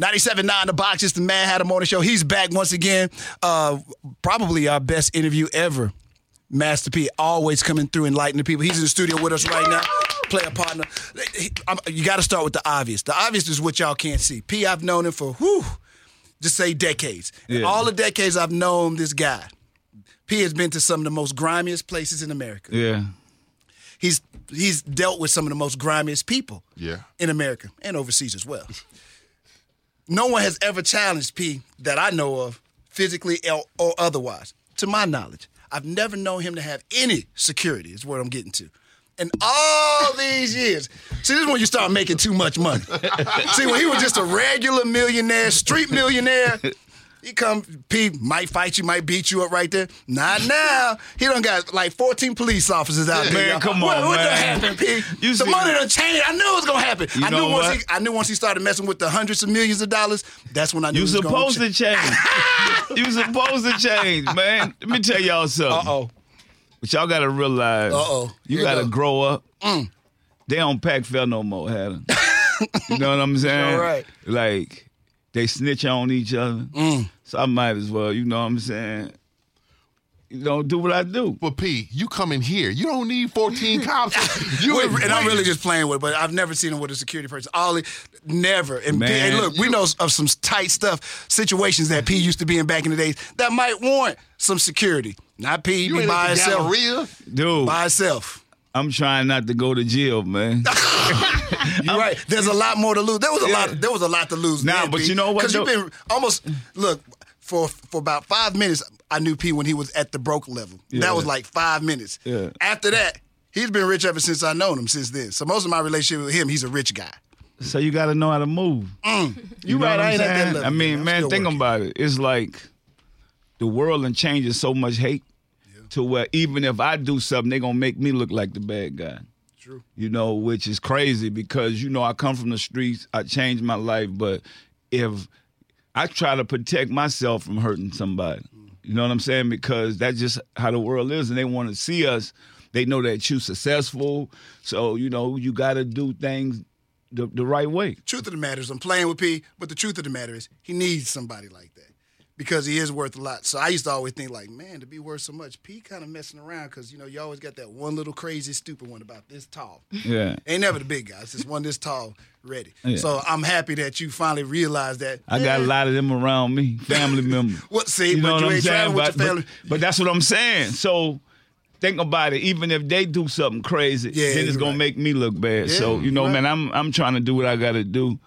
97.9 The Box, it's the Madd Hatta Morning Show. He's back once again. Uh, probably our best interview ever. Master P always coming through and lighting the people. He's in the studio with us right now. Player partner. You got to start with the obvious. The obvious is what y'all can't see. P, I've known him for, whew, just say decades. Yeah. all the decades I've known this guy, P has been to some of the most grimiest places in America. Yeah. He's he's dealt with some of the most grimiest people Yeah. in America and overseas as well. No one has ever challenged P that I know of, physically or, otherwise. To my knowledge, I've never known him to have any security. Is what I'm getting to. And all these years, see, this is when you start making too much money. see, when he was just a regular millionaire, street millionaire, he come, P might fight you, might beat you up right there. Not now. He done got like 14 police officers out there. Man, y'all. come what, on, what done man. happened, P? You the money done changed. I knew it was gonna happen. You I knew once what? he, I knew once he started messing with the hundreds of millions of dollars. That's when I knew You it was supposed to change. you supposed to change, man. Let me tell y'all something. Uh oh. But y'all gotta realize. Uh-oh. You Here gotta go. Grow up. Mm. They don't pack fair no more, Hatta. you know what I'm saying? All right. Like they snitch on each other. Mm. So I might as well, you know what I'm saying? You know, do what I do. But P, you come in here. You don't need 14 cops. You Wait, and I'm really just playing with, it, but I've never seen him with a security person. Ollie, never. And P, Man. hey, look, we know of some tight stuff, situations that P used to be in back in the days that might warrant some security. Not P, You be ain't by at the himself. Galleria. Dude, By himself. I'm trying not to go to jail, man. You're right. There's a lot more to lose. There was a Yeah. lot. There was a lot to lose. Nah, but you know what, Because you've been almost look for for about five minutes. I knew P when he was at the broke level. Yeah. That was like five minutes. Yeah. After that, he's been rich ever since I known him. Since then, so most of my relationship with him, he's a rich guy. so you gotta know how to move. Mm. You, know right? I ain't at that level. I mean, I'm man, think working. about it. It's like the world and changes so much hate to where even if I do something, they're gonna make me look like the bad guy. True. You know, which is crazy because you know I come from the streets. I changed my life, but if I try to protect myself from hurting somebody, you know what I'm saying? Because that's just how the world is, and they want to see us. They know that you successful, so you know you got to do things the, the right way. Truth of the matter is, I'm playing with P, but the truth of the matter is, he needs somebody like because he is worth a lot. So I used to always think, like, man, to be worth so much, P kind of messing around because you know you always got that one little crazy, stupid one about this tall. Yeah. Ain't never the big guy. It's just one this tall, ready. Yeah. So I'm happy that you finally realized that. I got a lot of them around me, family members. What? See, but you ain't traveling with But, your family. but, but that's what I'm saying. So think about it. Even if they do something crazy, Yeah, then it's gonna right. make me look bad. so you know, right. man, I'm I'm trying to do what I got to do.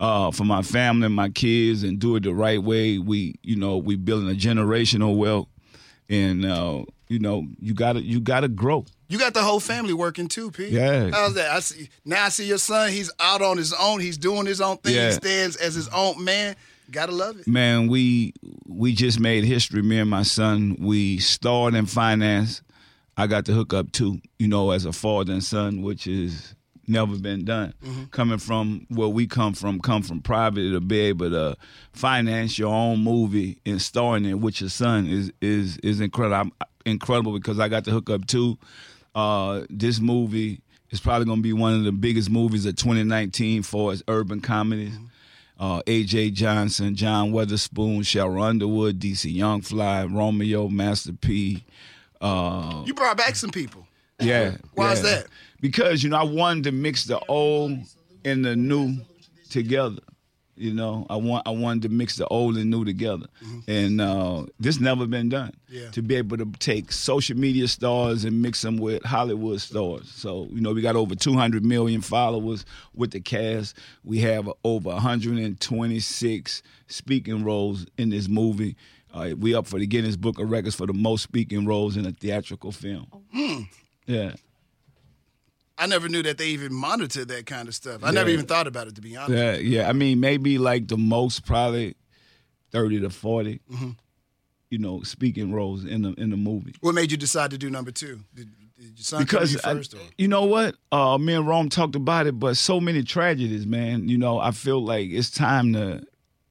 Uh, for my family and my kids, and do it the right way. We, you know, we building a generational wealth, and uh, you know, you gotta, you gotta grow. You got the whole family working too, P. Yeah. How's that? I see now. I see your son. He's out on his own. He's doing his own thing. Yeah. He stands as his own man. Gotta love it. Man, we we just made history. Me and my son, we starred in finance. I got to hook up too, you know, as a father and son, which is never been done. Coming from where we come from, come from private to be able to finance your own movie and starring in with your son is is is incredible. I'm, incredible because I got to hook up too. Uh, this movie is probably going to be one of the biggest movies of 2019 for its urban comedies uh, A.J. Johnson, John Witherspoon, Sheryl Underwood, D.C. Young Fly, Romeo, Master P. Uh, You brought back some people. yeah. Why is that? Because, you know, I wanted to mix the old and the new together. You know, I want I wanted to mix the old and new together, and uh, this never been done. Mm-hmm. Yeah. To be able to take social media stars and mix them with Hollywood stars. So you know, we got over 200 million followers with the cast. We have over 126 speaking roles in this movie. Uh, we up for the Guinness Book of Records for the most speaking roles in a theatrical film. Hmm. Yeah. I never knew that they even monitored that kind of stuff. I never even thought about it to be honest. Yeah, yeah. I mean, maybe like the most probably thirty to 40 Mm-hmm. You know, speaking roles in the in the movie. What made you decide to do number two? Did, did your son come to Because you I- or? you know what, uh, me and Rome talked about it, but so many tragedies, man. You know, I feel like it's time to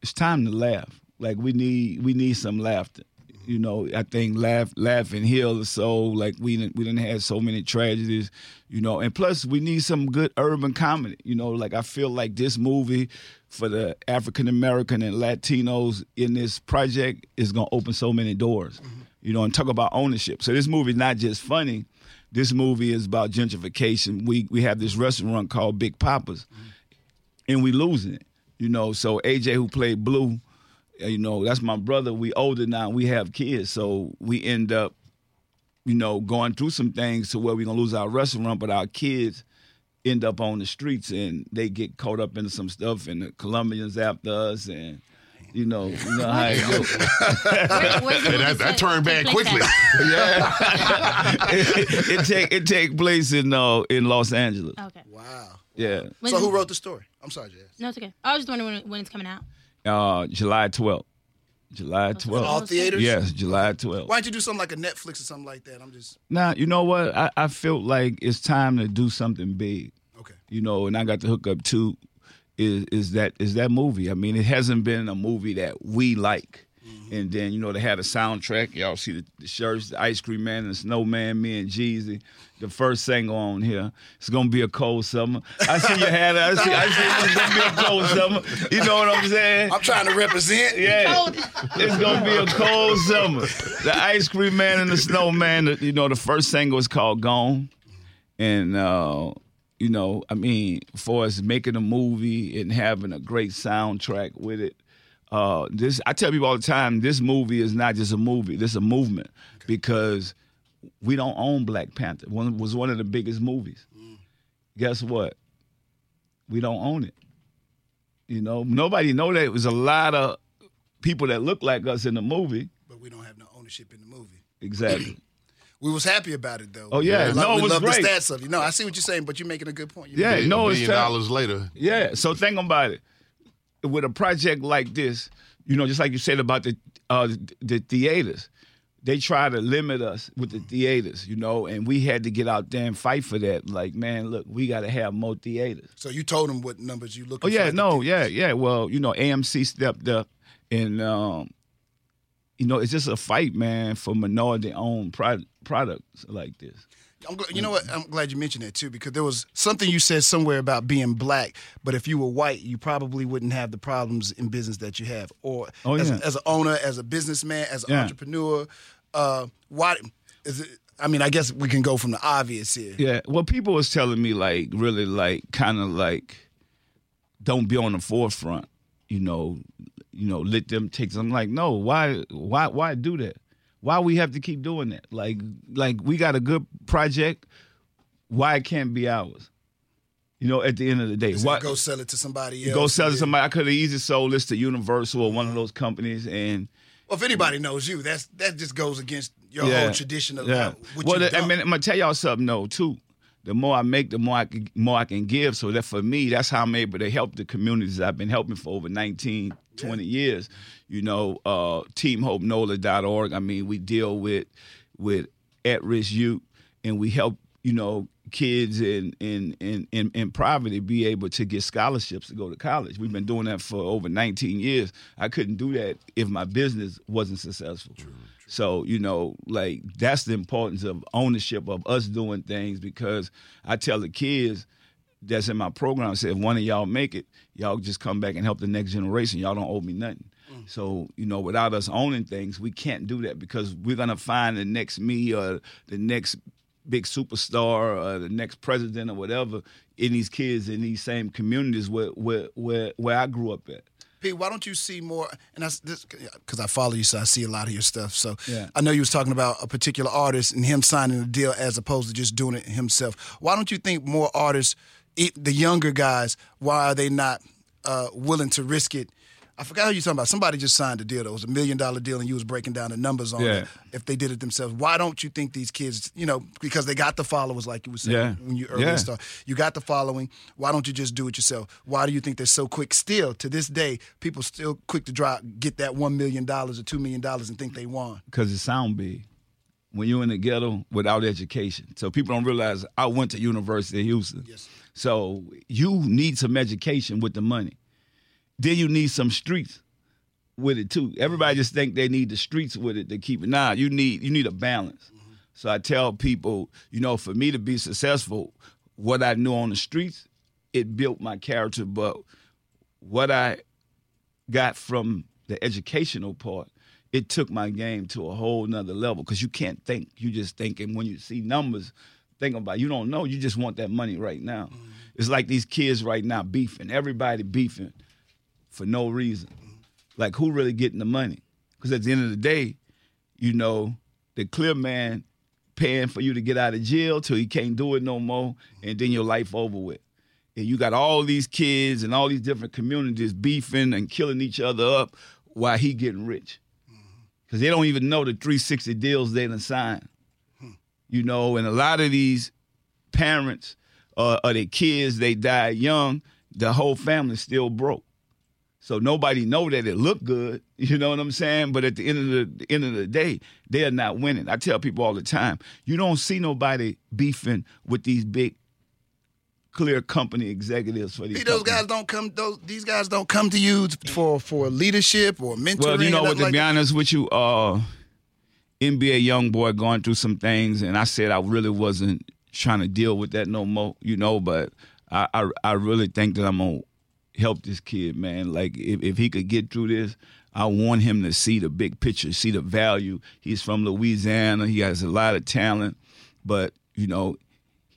it's time to laugh. Like we need we need some laughter. You know, I think laugh laugh and heal the soul. Like we didn't we didn't have so many tragedies. You know, and plus we need some good urban comedy. You know, like I feel like this movie for the African American and Latinos in this project is gonna open so many doors. Mm-hmm. You know, and talk about ownership. So this movie is not just funny. This movie is about gentrification. We we have this restaurant called Big Papa's, mm-hmm. and we losing it. You know, so AJ who played Blue, you know, that's my brother. We older now. We have kids, so we end up, you know, going through some things to where we're gonna lose our restaurant, but our kids end up on the streets and they get caught up in some stuff, and the Colombians after us, and you know, you know how it goes. Where- where's the And that, that turned bad quickly. yeah, it, it take it take place in uh, in Los Angeles. Okay. Wow. Yeah, When's So who wrote the story? I'm sorry, Jazz. No, it's okay. I was just wondering when, when it's coming out. Uh, July twelfth. July twelfth. All theaters? Yes, July twelfth. Why don't you do something like a Netflix or something like that? I'm just Nah, you know what? I, I felt like it's time to do something big. okay. You know, and I got the hookup too. Is is that is that movie? I mean, it hasn't been a movie that we like. And then you know they had a soundtrack. Y'all see the, the shirts, the Ice Cream Man and the Snowman, me and Jeezy. The first single on here. It's gonna be a cold summer. I see you had it. I see. I see it's gonna be a cold summer. You know what I'm saying? I'm trying to represent. Yeah, it's gonna be a cold summer. The Ice Cream Man and the Snowman. the- You know, the first single is called "Gone," and uh, you know, I mean, for us making a movie and having a great soundtrack with it. Uh, this I tell people all the time. This movie is not just a movie. This is a movement because we don't own Black Panther. One was one of the biggest movies. Guess what? We don't own it. You know, nobody know that it was a lot of people that look like us in the movie. But we don't have no ownership in the movie. Exactly. We was happy about it though. Oh, yeah. we No, love, it we was love great. the stats of you. No, I see what you're saying, but you're making a good point. You're Yeah, no, a it's billion dollars later. Yeah. So think about it. With a project like this, you know, just like you said about the uh, the theaters, they try to limit us with the theaters, you know, and we had to get out there and fight for that. Like, man, look, we got to have more theaters. So you told them what numbers you looking Oh yeah, no, yeah, yeah. Well, you know, AMC stepped up, and um, you know, it's just a fight, man, for minority-owned pro- products like this. You know what? I'm glad you mentioned that too because there was something you said somewhere about being black, but if you were white, you probably wouldn't have the problems in business that you have. Or Oh, as, as an owner, as a businessman, as an Yeah. entrepreneur, uh, why is it? I mean, I guess we can go from the obvious here. Yeah. Well, people was telling me like really like kind of like don't be on the forefront. You know, you know, let them take. I'm like, no. Why? Why? Why do that? Why we have to keep doing that? Like, like we got a good project. Why it can't be ours? You know, at the end of the day, why go sell it to somebody else? go sell it to somebody? I could have easily sold this to Universal or one of those companies, and Well, if anybody knows you, that's that just goes against your Yeah. whole tradition of Yeah. how, what well, I mean, I'm gonna tell y'all something though too. The more I make, the more I can, more I can give. So that for me, that's how I'm able to help the communities I've been helping for over 19, 20 years. You know, uh, TeamHopeNola.org. I mean, we deal with with at risk youth, and we help you know kids in in, in in in poverty be able to get scholarships to go to college. We've been doing that for over 19 years. I couldn't do that if my business wasn't successful. So, you know, like that's the importance of ownership of us doing things because I tell the kids that's in my program, I say, if one of y'all make it, y'all just come back and help the next generation. Y'all don't owe me nothing. Mm. So, you know, without us owning things, we can't do that because we're gonna find the next me or the next big superstar or the next president or whatever in these kids in these same communities where where where, where I grew up at. Why don't you see more? And that's because I follow you, so I see a lot of your stuff. So Yeah. I know you was talking about a particular artist and him signing a deal as opposed to just doing it himself. Why don't you think more artists, the younger guys, why are they not uh, willing to risk it? I forgot who you talking about. Somebody just signed a deal. It was a million dollar deal, and you was breaking down the numbers on Yeah. it. If they did it themselves, why don't you think these kids, you know, because they got the followers, like you were saying Yeah. when you earlier Yeah. started, you got the following. Why don't you just do it yourself? Why do you think they're so quick? Still to this day, people still quick to drop, get that one million dollars or two million dollars, and think they won. because it sound big. When you're in the ghetto without education, so people don't realize I went to University of Houston. Yes. So you need some education with the money. Then you need some streets with it too. Everybody just think they need the streets with it to keep it. Nah, you need you need a balance. So I tell people, you know, for me to be successful, what I knew on the streets, it built my character, but what I got from the educational part, it took my game to a whole nother level because you can't think. You just thinking when you see numbers, think about it. you don't know. You just want that money right now. Mm-hmm. It's like these kids right now beefing. Everybody beefing for no reason. Like who really getting the money? Because at the end of the day, you know, the clear man paying for you to get out of jail till he can't do it no more, and then your life over with. And you got all these kids and all these different communities beefing and killing each other up while he getting rich. Because they don't even know the 360 deals they done signed. You know, and a lot of these parents uh, or their kids, they died young, the whole family still broke. So nobody know that it looked good, you know what I'm saying? But at the end of the, the end of the day, they are not winning. I tell people all the time, you don't see nobody beefing with these big clear company executives for these. See, those guys don't come. Those these guys don't come to you for for leadership or mentoring. Well, you know what? To like be that? honest with you, uh, NBA YoungBoy going through some things, and I said I really wasn't trying to deal with that no more. You know, but I I, I really think that I'm gonna help this kid, man. Like if, if he could get through this. I want him to see the big picture, see the value. He's from Louisiana. He has a lot of talent, but you know,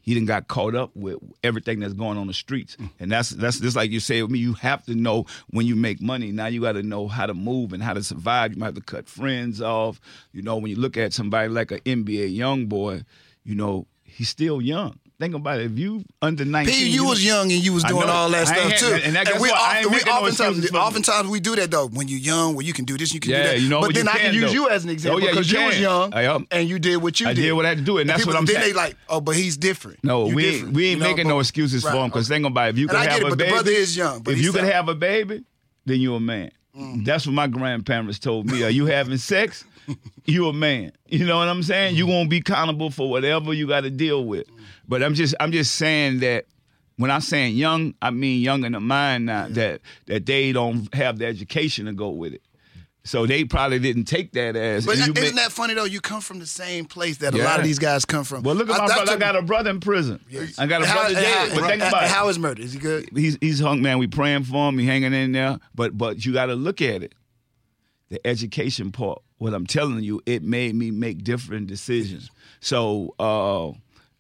he didn't got caught up with everything that's going on the streets. Mm. And that's that's just like you say with me, you have to know when you make money. Now you gotta know how to move and how to survive. You might have to cut friends off. You know, when you look at somebody like an NBA YoungBoy, you know, he's still young. Think about it. If you under 19, P, you was young and you was doing all that I stuff ain't- too. and that- guess we, what? I often, we making no oftentimes, oftentimes we do that though. When you're young, where you can do this, you can Yeah, do that. you know but then you I can can, use you as an example Oh, yeah, you because you, was young I and you did what you I did. did what I had to do, and that's people, what I'm then saying. they like, oh, but he's different. No, You we different, ain't, we ain't you know, making no excuses for him. Because okay. think about it. If you And could I have get it, a but the baby, brother is young, if you could have a baby, then you're a man. Mm. That's what my grandparents told me. Are you having sex? You a man. You know what I'm saying? You gonna be accountable for whatever you got to deal with. But I'm just I'm just saying that when I'm saying young, I mean young in the mind now that that they don't have the education to go with it. So they probably didn't take that as. But isn't make- that funny though? You come from the same place that a lot of these guys come from. well, look at I- my brother. I got a brother in prison. I got a How- brother dead. But how- think about it. How is murder? Is he good? he's he's hung man. We praying for him. He hanging in there. But but you got to look at it. The education part. What I'm telling you, it made me make different decisions. So, uh,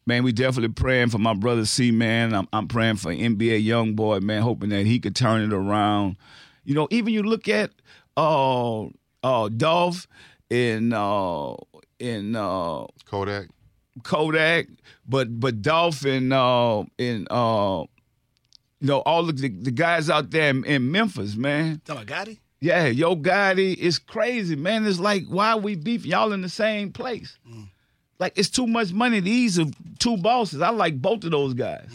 man, we definitely praying for my brother C. Man, I'm I'm praying for NBA YoungBoy man, hoping that he could turn it around. You know, even you look at uh uh Dolph in uh in uh Kodak. Kodak, but but Dolphin uh and uh you know all of the, the guys out there in, in Memphis, man. Talking about Gotti? Yeah, Yo Gotti is crazy, man. It's like why are we beef Y'all in the same place. Like it's too much money. These are two bosses. I like both of those guys.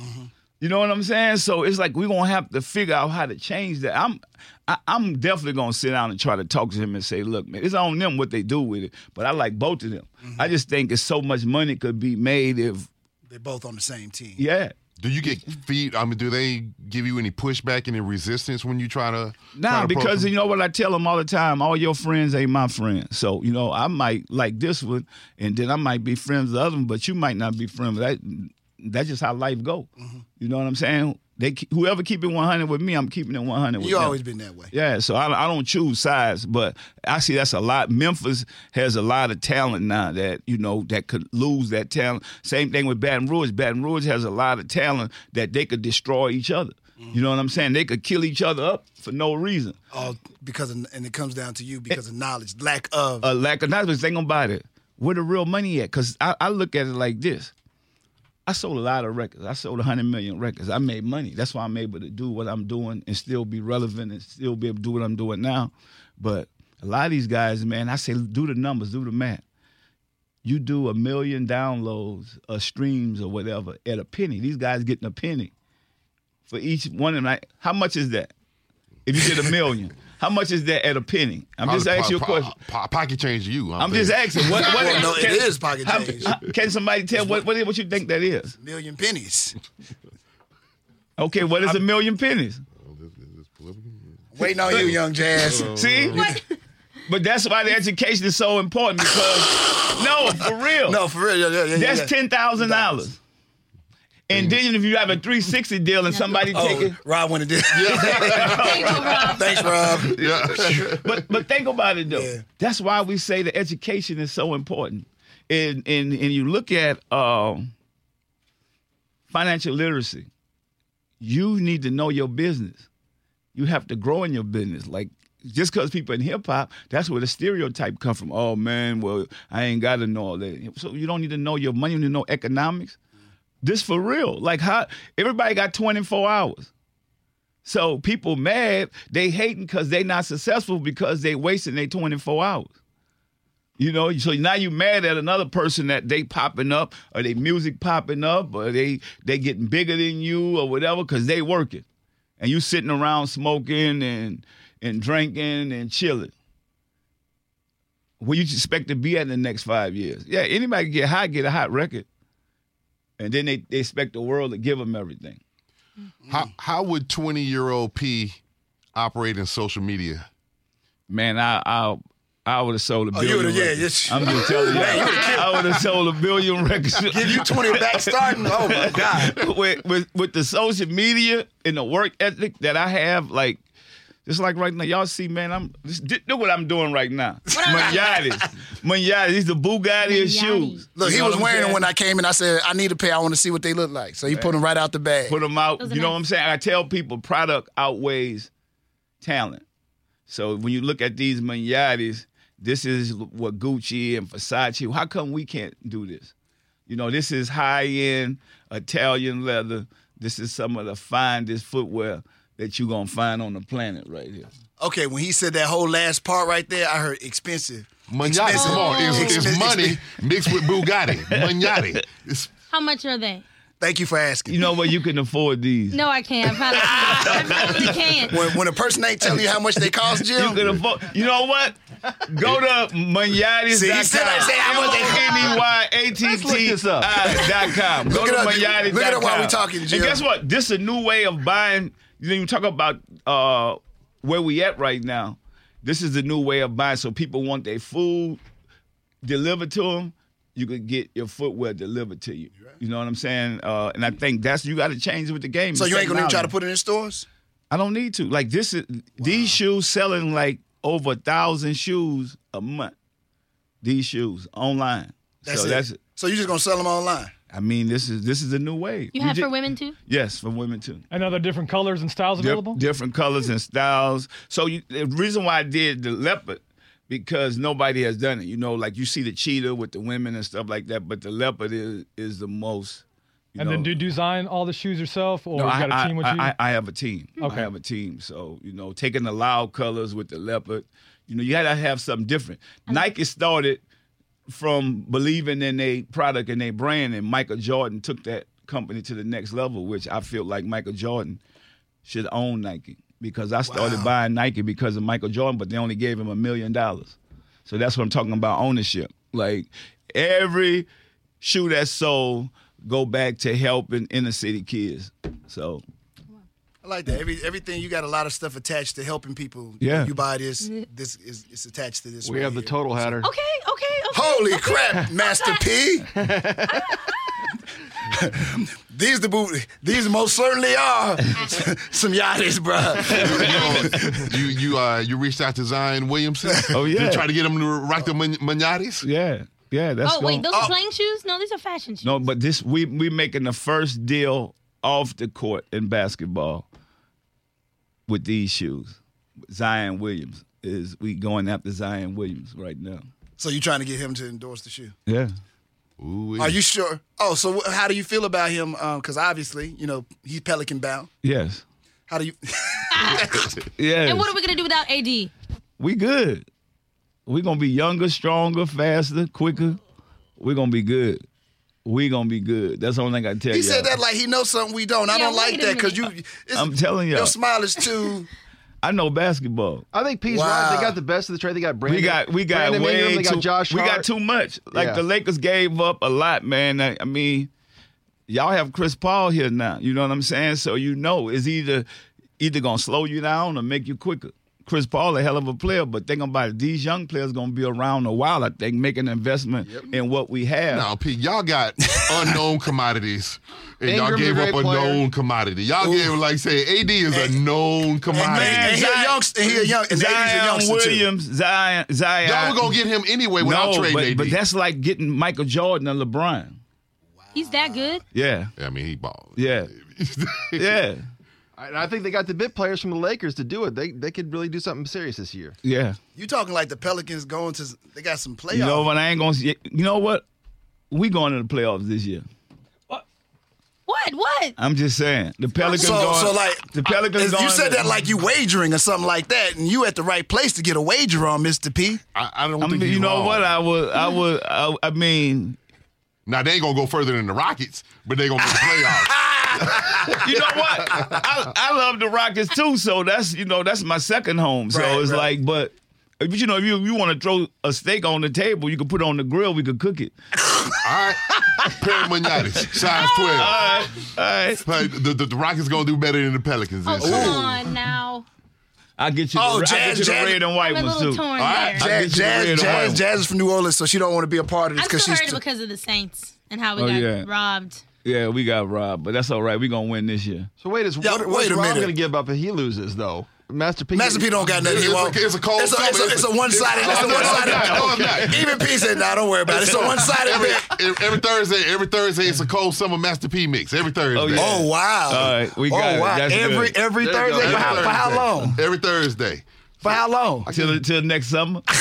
You know what I'm saying? So it's like we're gonna have to figure out how to change that. I'm I, I'm definitely gonna sit down and try to talk to him and say, look, man, it's on them what they do with it. But I like both of them. I just think it's so much money could be made if They're both on the same team. yeah. Do you get feed? I mean, do they give you any pushback, any resistance when you try to? Nah, try to because you know what I tell them all the time. All your friends ain't my friends. So you know I might like this one, and then I might be friends with the other one, but you might not be friends. That that's just how life go. Mm-hmm. You know what I'm saying? They whoever keep it 100 with me, I'm keeping it 100 with You them. always been that way. Yeah, so I, I don't choose sides, but I see that's a lot. Memphis has a lot of talent now that you know that could lose that talent. Same thing with Baton Rouge. Baton Rouge has a lot of talent that they could destroy each other. You know what I'm saying? They could kill each other up for no reason. All because of, and it comes down to you because of knowledge, lack of. A lack of knowledge. Think about it. Where the real money at? Because I, I look at it like this. I sold a lot of records. I sold 100 million records. I made money. That's why I'm able to do what I'm doing and still be relevant and still be able to do what I'm doing now. But a lot of these guys, man, I say do the numbers, do the math. You do a million downloads or streams or whatever at a penny. These guys getting a penny for each one of them. Like, how much is that? If you did a million, how much is that at a penny? I'm just Probably asking you a question. po- pocket change you. I'm just asking. What? what Well, no, it can, is pocket how- change. how- can somebody tell what, what what you think that is? million pennies. Okay, what is a million pennies? Waiting on you, young Jazz. See, but that's why the education is so important because no, for real, No, for real. Yeah, yeah, yeah, that's ten thousand dollars. And then if you have a 360 deal and somebody take Oh, it, Rob did. Thank you, Thanks, Rob. Yeah. but but think about it though. Yeah. That's why we say the education is so important. And and and you look at um, financial literacy. You need to know your business. You have to grow in your business. Like just because people in hip hop, that's where the stereotype come from. Oh man, well I ain't got to know all that. So you don't need to know your money. You need to know economics. This for real. Like how everybody got 24 hours. So people mad, they hating because they not successful because they wasting their 24 hours. You know, so now you mad at another person that they popping up or they music popping up or they they getting bigger than you or whatever because they working. And you sitting around smoking and and drinking and chilling. Where you expect to be at in the next five years? Yeah, anybody get hot, get a hot record. And then they, they expect the world to give them everything. Mm-hmm. How how would twenty year old P operate in social media? Man, I I I would have sold a Oh, you billion. would've- yeah, yes. I'm just telling you, I would have sold a billion records. Give you 20 back starting. Oh, my God. with, with with the social media and the work ethic that I have, like just like right now, y'all see, man, I'm just look what I'm doing right now. Moniattis, Moniattis, he's the Bugatti of Moniattis. shoes. Look, You he was wearing them when I came in. I said, I need a pair. I want to see what they look like. So he put them right out the bag. put them out. Those are You know what. I'm saying? I tell people product outweighs talent. So when you look at these Moniattis, this is what Gucci and Versace. How come we can't do this? You know, this is high end Italian leather. This is some of the finest footwear that you're gonna find on the planet right here. Okay, when he said that whole last part right there, I heard expensive. Manati, come on, it's, it's Expensive. money mixed with Bugatti. Manati. It's, How much are they? Thank you for asking. You know what? You can afford these. No, I can't. I probably can't. I when, when a person ain't telling you how much they cost, Jim, You Jim, can afford. You know what? Go to Moniattis.com. See, he still ain't say how much they- Let's look this up. dot com. Go Look to it up. Moniattis.com. Look it up while we talking, Jim. And guess what? This is a new way of buying. You know, you talk about uh, where we at right now. This is the new way of buying. So people want their food delivered to them. You could get your footwear delivered to you. You know what I'm saying? Uh, and I think that's you got to change with the game. so you ain't gonna even try to put it in stores? I don't need to. Like this is these shoes selling like over a thousand shoes a month. These shoes online. That's so it. that's it. So you just gonna sell them online? I mean, this is this is a new wave. You We have ju- for women too? Yes, for women too. And are there different colors and styles Dif- available? different colors and styles. So you, the reason why I did the leopard because nobody has done it. You know, like you see the cheetah with the women and stuff like that, but the leopard is is the most. You and know, then do you design all the shoes yourself, or no, you I, got a I- team with I- you? I, I have a team. Okay. I have a team. So, you know, taking the loud colors with the leopard, you know, you got to have something different. Nike started from believing in a product and a brand, and Michael Jordan took that company to the next level, which I feel like Michael Jordan should own Nike because I started Wow. buying Nike because of Michael Jordan, but they only gave him a million dollars. So that's what I'm talking about ownership. Like every shoe that's sold go back to helping inner city kids. So I like that. Every everything you got a lot of stuff attached to helping people. Yeah. You buy this. This is it's attached to this. We right have the total hatter. Okay, okay, okay. Holy crap, Master P! these the boot. These most certainly are some yachties, bro. you you uh you reached out to Zion Williamson. Oh, yeah. To try to get him to rock the Man- Moniattis. yeah, yeah, that's Oh wait, going- those are playing shoes? No, these are fashion shoes. No, but this we we making the first deal off the court in basketball with these shoes. Zion Williams is we going after Zion Williams right now. so you trying to get him to endorse the shoe? Yeah. Ooh, Are you sure? Oh, so how do you feel about him? Um, because obviously, you know, he's Pelican bound. Yes. How do you? Yes. And what are we gonna do without AD? we good. we gonna be younger, stronger, faster, quicker. we gonna be good. We gonna be good. That's the only thing I tell you. He said that like he knows something we don't. I don't like that because you. it's- I'm telling y'all. your smile is too. I know basketball. I think P's Wow. right. They got the best of the trade. They got Brandon. we got we got Brandon way Ingram, they too. got Josh we got too much. Like Yeah. the Lakers gave up a lot, man. I, I mean, y'all have Chris Paul here now. You know what I'm saying? So you know it's either either gonna slow you down or make you quicker. Chris Paul a hell of a player, but think about it. These young players gonna be around a while. I think making an investment in what we have. No, Pete, y'all got unknown commodities, and y'all gave up a player. known commodity. Y'all gave like say AD is a known And, commodity. man, and he a young, and he a young, and the 80s a Zion youngster too. Williams, Zion, Zion. Y'all were gonna get him anyway without no, trading but, AD. but that's like getting Michael Jordan and LeBron. He's that good. Yeah, I mean, he balled. yeah, yeah, And I think they got the bit players from the Lakers to do it. They they could really do something serious this year. yeah. You talking like the Pelicans going to? They got some playoffs. You know what? I ain't gonna. You know what? We going to the playoffs this year. What? What? What? I'm just saying the Pelicans. so, going, so like the Pelicans. is- going you said to- that like you wagering or something like that, and you at the right place to get a wager on, Mister P. I, I don't I think mean, he's you know wrong. what? I would. I mm-hmm. would. I, I mean, Now they ain't gonna go further than the Rockets, but they gonna make the playoffs. you know what? I, I love the Rockets too. So that's you know that's my second home. So Right, it's right. like, but. But you know, if you, you want to throw a steak on the table, you can put it on the grill. We could cook it. All right, Perry Moniattis, size twelve. All right, all right. Like, the, the, the Rockets gonna do better than the Pelicans Oh, come on now. I get you. Oh, the, I Jazz- get you the Jazz- red and white I'm ones too. torn right. there. Jazz, get you the red Jazz, Jazz, Jazz is from New Orleans, so she don't want to be a part of this I'm because still she's because of the Saints and how we Oh, got yeah. robbed. Yeah, we got robbed, but that's all right. We're gonna win this year. So wait, is Yeah, what, wait what's a Rob minute. going to give up if he loses though? Master P. Master P don't got nothing. He It's a- won't. it's a cold It's a, it's a, it's a one sided. It's a No, one no, no, I'm sided. not. Even P said, "Nah, don't worry about it. It's a one sided Every, every Thursday, every Thursday, it's a cold summer Master P mix. Every Thursday. Oh, yeah. Oh wow! All right, we oh, got oh it. wow! That's every good. every There you go. Thursday for Every how, for how long? Every Thursday. For how long? Till till next summer.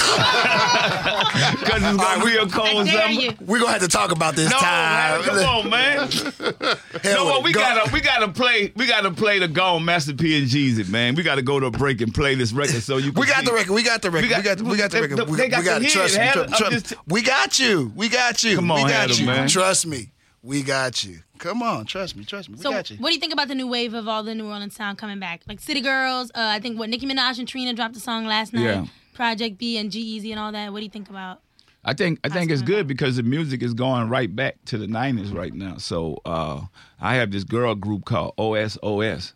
Because it's gonna be a I cold summer. We're gonna have to talk about this No, time. man, come on, man. Hell no, well, with we it. Go- gotta we gotta play we gotta play the Gone Master P and Jeezy, man. We gotta go to a break and play this record so you can We got see. the record. We got the record. We got- got, the, we got the they- record. We, they got we got the it. Trust me. Trust, trust- just- we got you. We got you. Come on, we got Adam, you. man. Trust me. We got you. Come on. Trust me. Trust me. We So, got you. what do you think about the new wave of all the New Orleans sound coming back? Like City Girls, uh, I think what Nicki Minaj and Trina dropped a song last night. Yeah. Project B and G Easy and all that. What do you think about? I think I think it's good because the music is going right back to the '90s right now. So uh, I have this girl group called OSOS,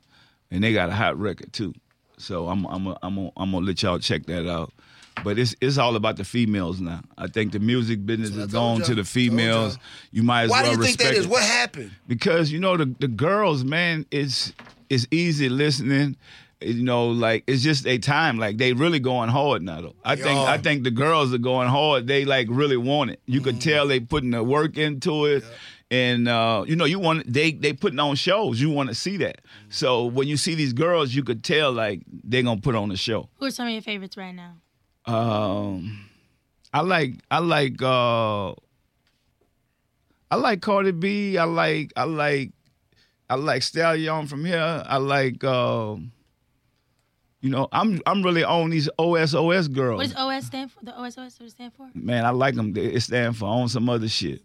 and they got a hot record too. So I'm I'm a, I'm a, I'm gonna let y'all check that out. But it's it's all about the females now. I think the music business is what I told going to the females. Told You might as well. Why do well you think respect that is? it. What happened? because you know the the girls, man, it's it's easy listening. You know, like it's just a time. Like they really going hard now. Though I think are. I think the girls are going hard. They like really want it. You Mm. could tell they putting the work into it. And uh, you know, you want they they putting on shows. You want to see that. So when you see these girls, you could tell like they're gonna put on a show. Who are some of your favorites right now? Um, I like I like uh, I like Cardi B. I like I like I like Stallion from here. I like um, you know I'm I'm really on these OSOS girls. What does OS stand for? The OSOS, what does it stand for? Man, I like them. It stand for on some other shit.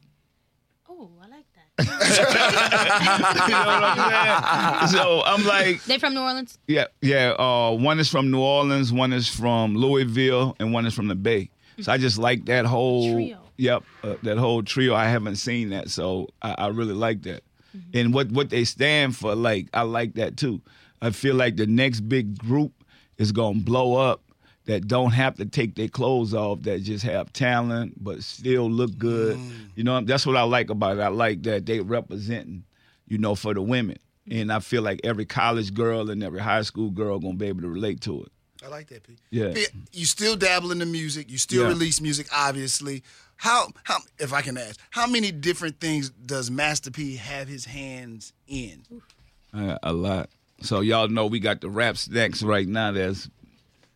Oh, I like that. You know what I'm saying? So I'm like, they from New Orleans? yeah, yeah. Uh, one is from New Orleans, one is from Louisville, and one is from the Bay. So I just like that whole Trio. Yep, uh, that whole trio. I haven't seen that, so I, I really like that. Mm-hmm. And what what they stand for, like I like that too. I feel like the next big group is gonna blow up. That don't have to take their clothes off. That just have talent, but still look good. Mm. You know, that's what I like about it. I like that they representing, you know, for the women. And I feel like every college girl and every high school girl gonna be able to relate to it. I like that, P. Yeah. P, you still dabble in the music. You still Yeah. release music, obviously. How how if I can ask, how many different things does Master P have his hands in? Uh, a lot. So y'all know we got the rap snacks right now. That's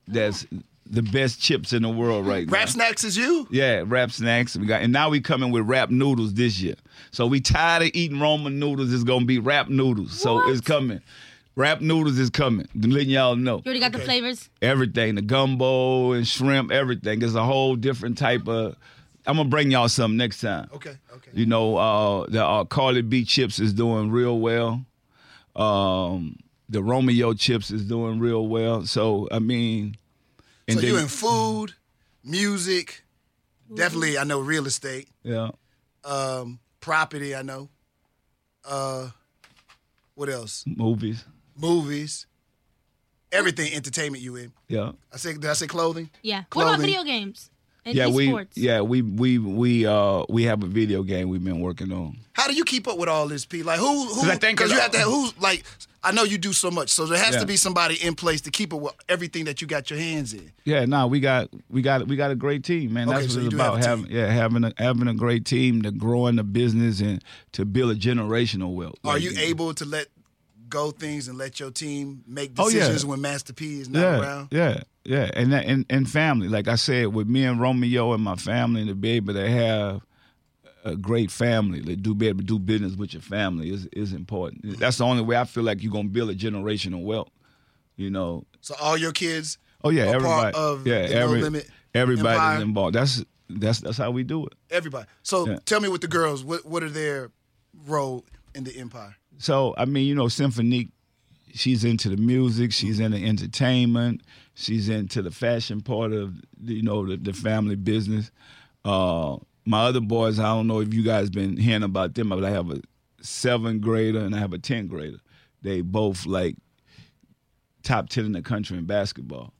that's the best chips in the world right now. Rap Snacks is you? Yeah, rap snacks. We got, and now we coming with rap noodles this year. So we tired of eating Roman noodles. It's gonna be rap noodles. So it's coming. Rap noodles is coming. I'm letting y'all know You already got the flavors? everything, the gumbo and shrimp, everything. It's a whole different type of. I'm gonna bring y'all some next time. Okay, okay. You know, uh, the uh, Cardi B chips is doing real well. Um, the Romeo chips is doing real well. So I mean, and so then, you in food, music, definitely I know real estate, yeah, um, property, I know. Uh what else? movies. Movies. everything entertainment you in. Yeah. I say did I say clothing? Yeah. What about video games and yeah, we yeah we we we uh we have a video game we've been working on. How do you keep up with all this, P? Like who? Who? 'Cause I think Because you have to. Who's like? I know you do so much, so there has Yeah. to be somebody in place to keep up with everything that you got your hands in. Yeah, no, we got we got we got a great team, man. Okay, That's so what you it's do have about. a Having team. yeah, having a having a great team to growing the business and to build a generational wealth. Are Like, you able to let go things and let your team make Oh, yeah. decisions when Master P is not yeah, around? Yeah, yeah, and that, and and family. Like I said, with me and Romeo and my family, and to be able to have a great family, to do be able to do business with your family is is important. That's the only way I feel like you're gonna build a generational wealth. You know. So all your kids. Oh yeah, are everybody. part of yeah, the No Limit everybody's empire? involved. That's that's that's how we do it. Everybody. So Yeah. tell me with the girls, what what are their role in the empire? So I mean, you know, Cymphonique, she's into the music, she's into entertainment, she's into the fashion part of you know the, the family business. Uh, my other boys, I don't know if you guys been hearing about them, but I have a seventh grader and I have a tenth grader. They both like top ten in the country in basketball.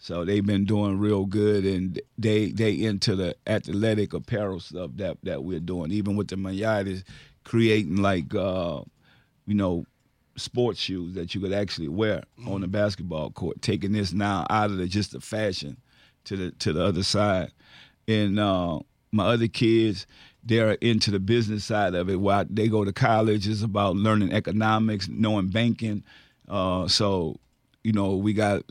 So they've been doing real good, and they they into the athletic apparel stuff that that we're doing. Even with the Mayadas, creating like uh, you know sports shoes that you could actually wear on the basketball court. Taking this now out of the just the fashion to the to the other side, and uh, my other kids. They're into the business side of it. While they go to college, it's about learning economics, knowing banking. Uh, so, you know, we got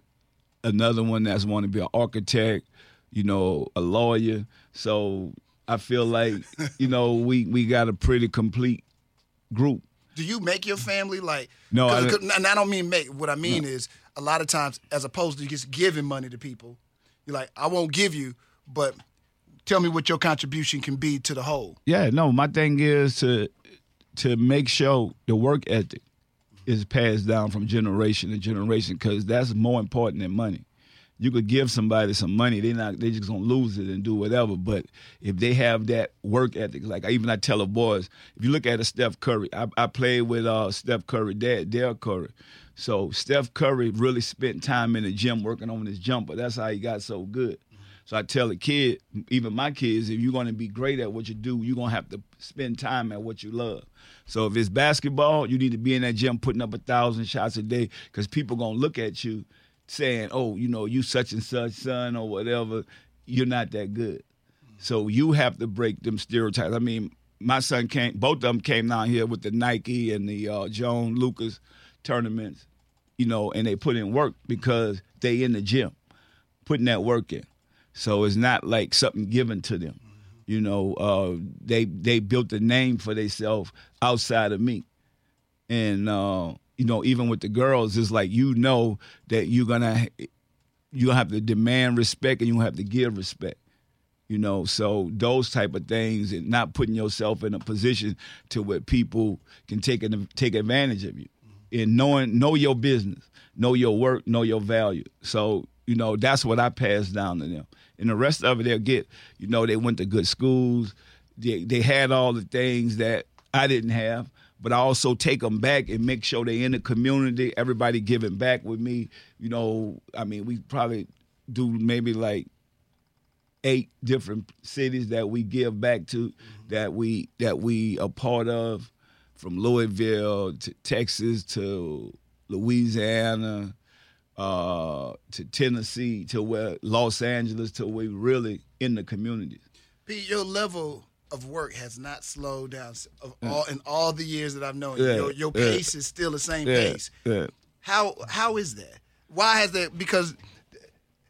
another one that's want to be an architect, you know, a lawyer. So I feel like, you know, we we got a pretty complete group. Do you make your family like? No, I 'cause- and I don't mean make. What I mean is, a lot of times, as opposed to just giving money to people, you're like, I won't give you, but tell me what your contribution can be to the whole. Yeah, no, my thing is to to make sure the work ethic is passed down from generation to generation because that's more important than money. You could give somebody some money, they not they just gonna lose it and do whatever. But if they have that work ethic, like even I tell the boys, if you look at a Steph Curry, I, I played with uh, Steph Curry, dad, Dell Curry. So Steph Curry really spent time in the gym working on his jumper. That's how he got so good. So I tell a kid, even my kids, if you're going to be great at what you do, you're going to have to spend time at what you love. So if it's basketball, you need to be in that gym putting up a thousand shots a day because people going to look at you saying, oh, you know, you such and such son or whatever. You're not that good. So you have to break them stereotypes. I mean, my son came, both of them came down here with the Nike and the uh, John Lucas tournaments, you know, and they put in work because they in the gym, putting that work in. So it's not like something given to them. You know, uh, they they built a name for themselves outside of me, and uh, you know, even with the girls, it's like you know that you're gonna you have to demand respect and you have to give respect. You know, so those type of things and not putting yourself in a position to where people can take an, take advantage of you. And knowing know your business, know your work, know your value. So, you know, that's what I pass down to them. And the rest of it they'll get, you know, they went to good schools. They they had all the things that I didn't have, but I also take them back and make sure they're in the community, everybody giving back with me. You know, I mean, we probably do maybe like eight different cities that we give back to that we that we a part of from Louisville to Texas to Louisiana uh, to Tennessee to where Los Angeles to where we really in the community. Pete, your level of work has not slowed down of mm. all in all the years that I've known you. Yeah, Your, your yeah. pace is still the same Yeah, pace. How how is that? Why has that? Because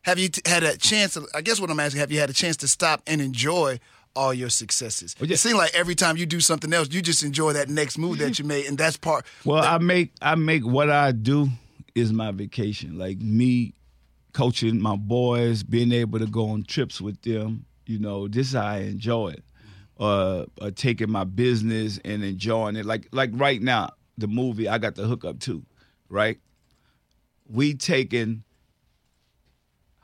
have you t- had a chance? To, I guess what I'm asking, have you had a chance to stop and enjoy all your successes? Well. It seems like every time you do something else, you just enjoy that next move that you made, and that's part. Well, I make I make what I do is my vacation. Like me coaching my boys, being able to go on trips with them. You know, this is how I enjoy it. Uh, uh, taking my business and enjoying it. Like like right now, the movie I got the hookup too, right? We taking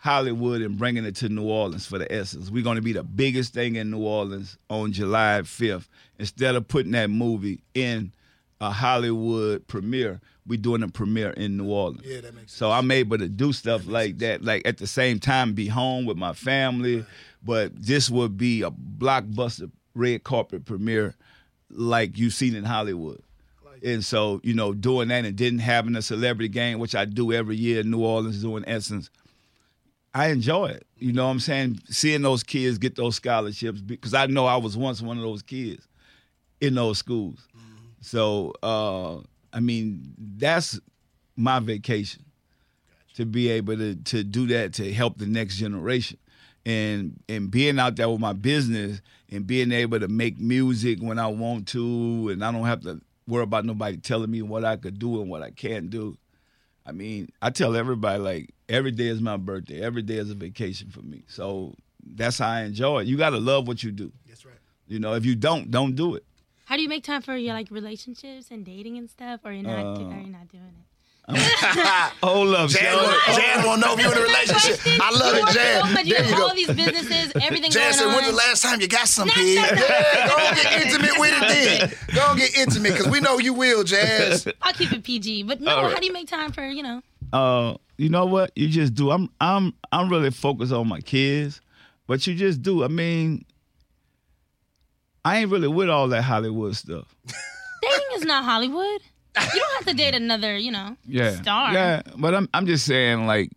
Hollywood and bringing it to New Orleans for the Essence. We're going to be the biggest thing in New Orleans on July 5th. Instead of putting that movie in a Hollywood premiere, we doing a premiere in New Orleans. Yeah, that makes So I'm able to do stuff like that, like at the same time be home with my family, but this would be a blockbuster red carpet premiere like you've seen in Hollywood. And so, you know, doing that and then having a celebrity game, which I do every year in New Orleans doing Essence, I enjoy it. You know what I'm saying? Seeing those kids get those scholarships because I know I was once one of those kids in those schools. So, uh, I mean, that's my vacation to be able to to do that to help the next generation. And and being out there with my business and being able to make music when I want to and I don't have to worry about nobody telling me what I could do and what I can't do. I mean, I tell everybody like every day is my birthday. Every day is a vacation for me. So that's how I enjoy it. You got to love what you do. That's right. You know, if you don't, don't do it. How do you make time for your like relationships and dating and stuff, or you're not? Uh, are you not doing it? Hold up, Jan Sean. want Jan want to know if you're in a relationship. I love you it, Jan. So much, you There have you go. all these businesses, everything Jan going said, on. when's the last time you got some No, pig? no, no. Yeah, go and get intimate with it then. Go and get intimate, because we know you will, Jazz. I'll keep it PG. But no, All right. how do you make time for you know? uh, you know what? You just do. I'm I'm I'm really focused on my kids, but you just do. I mean, I ain't really with all that Hollywood stuff. Dating is not Hollywood. You don't have to date another, you know, Yeah, star. Yeah, but I'm I'm just saying like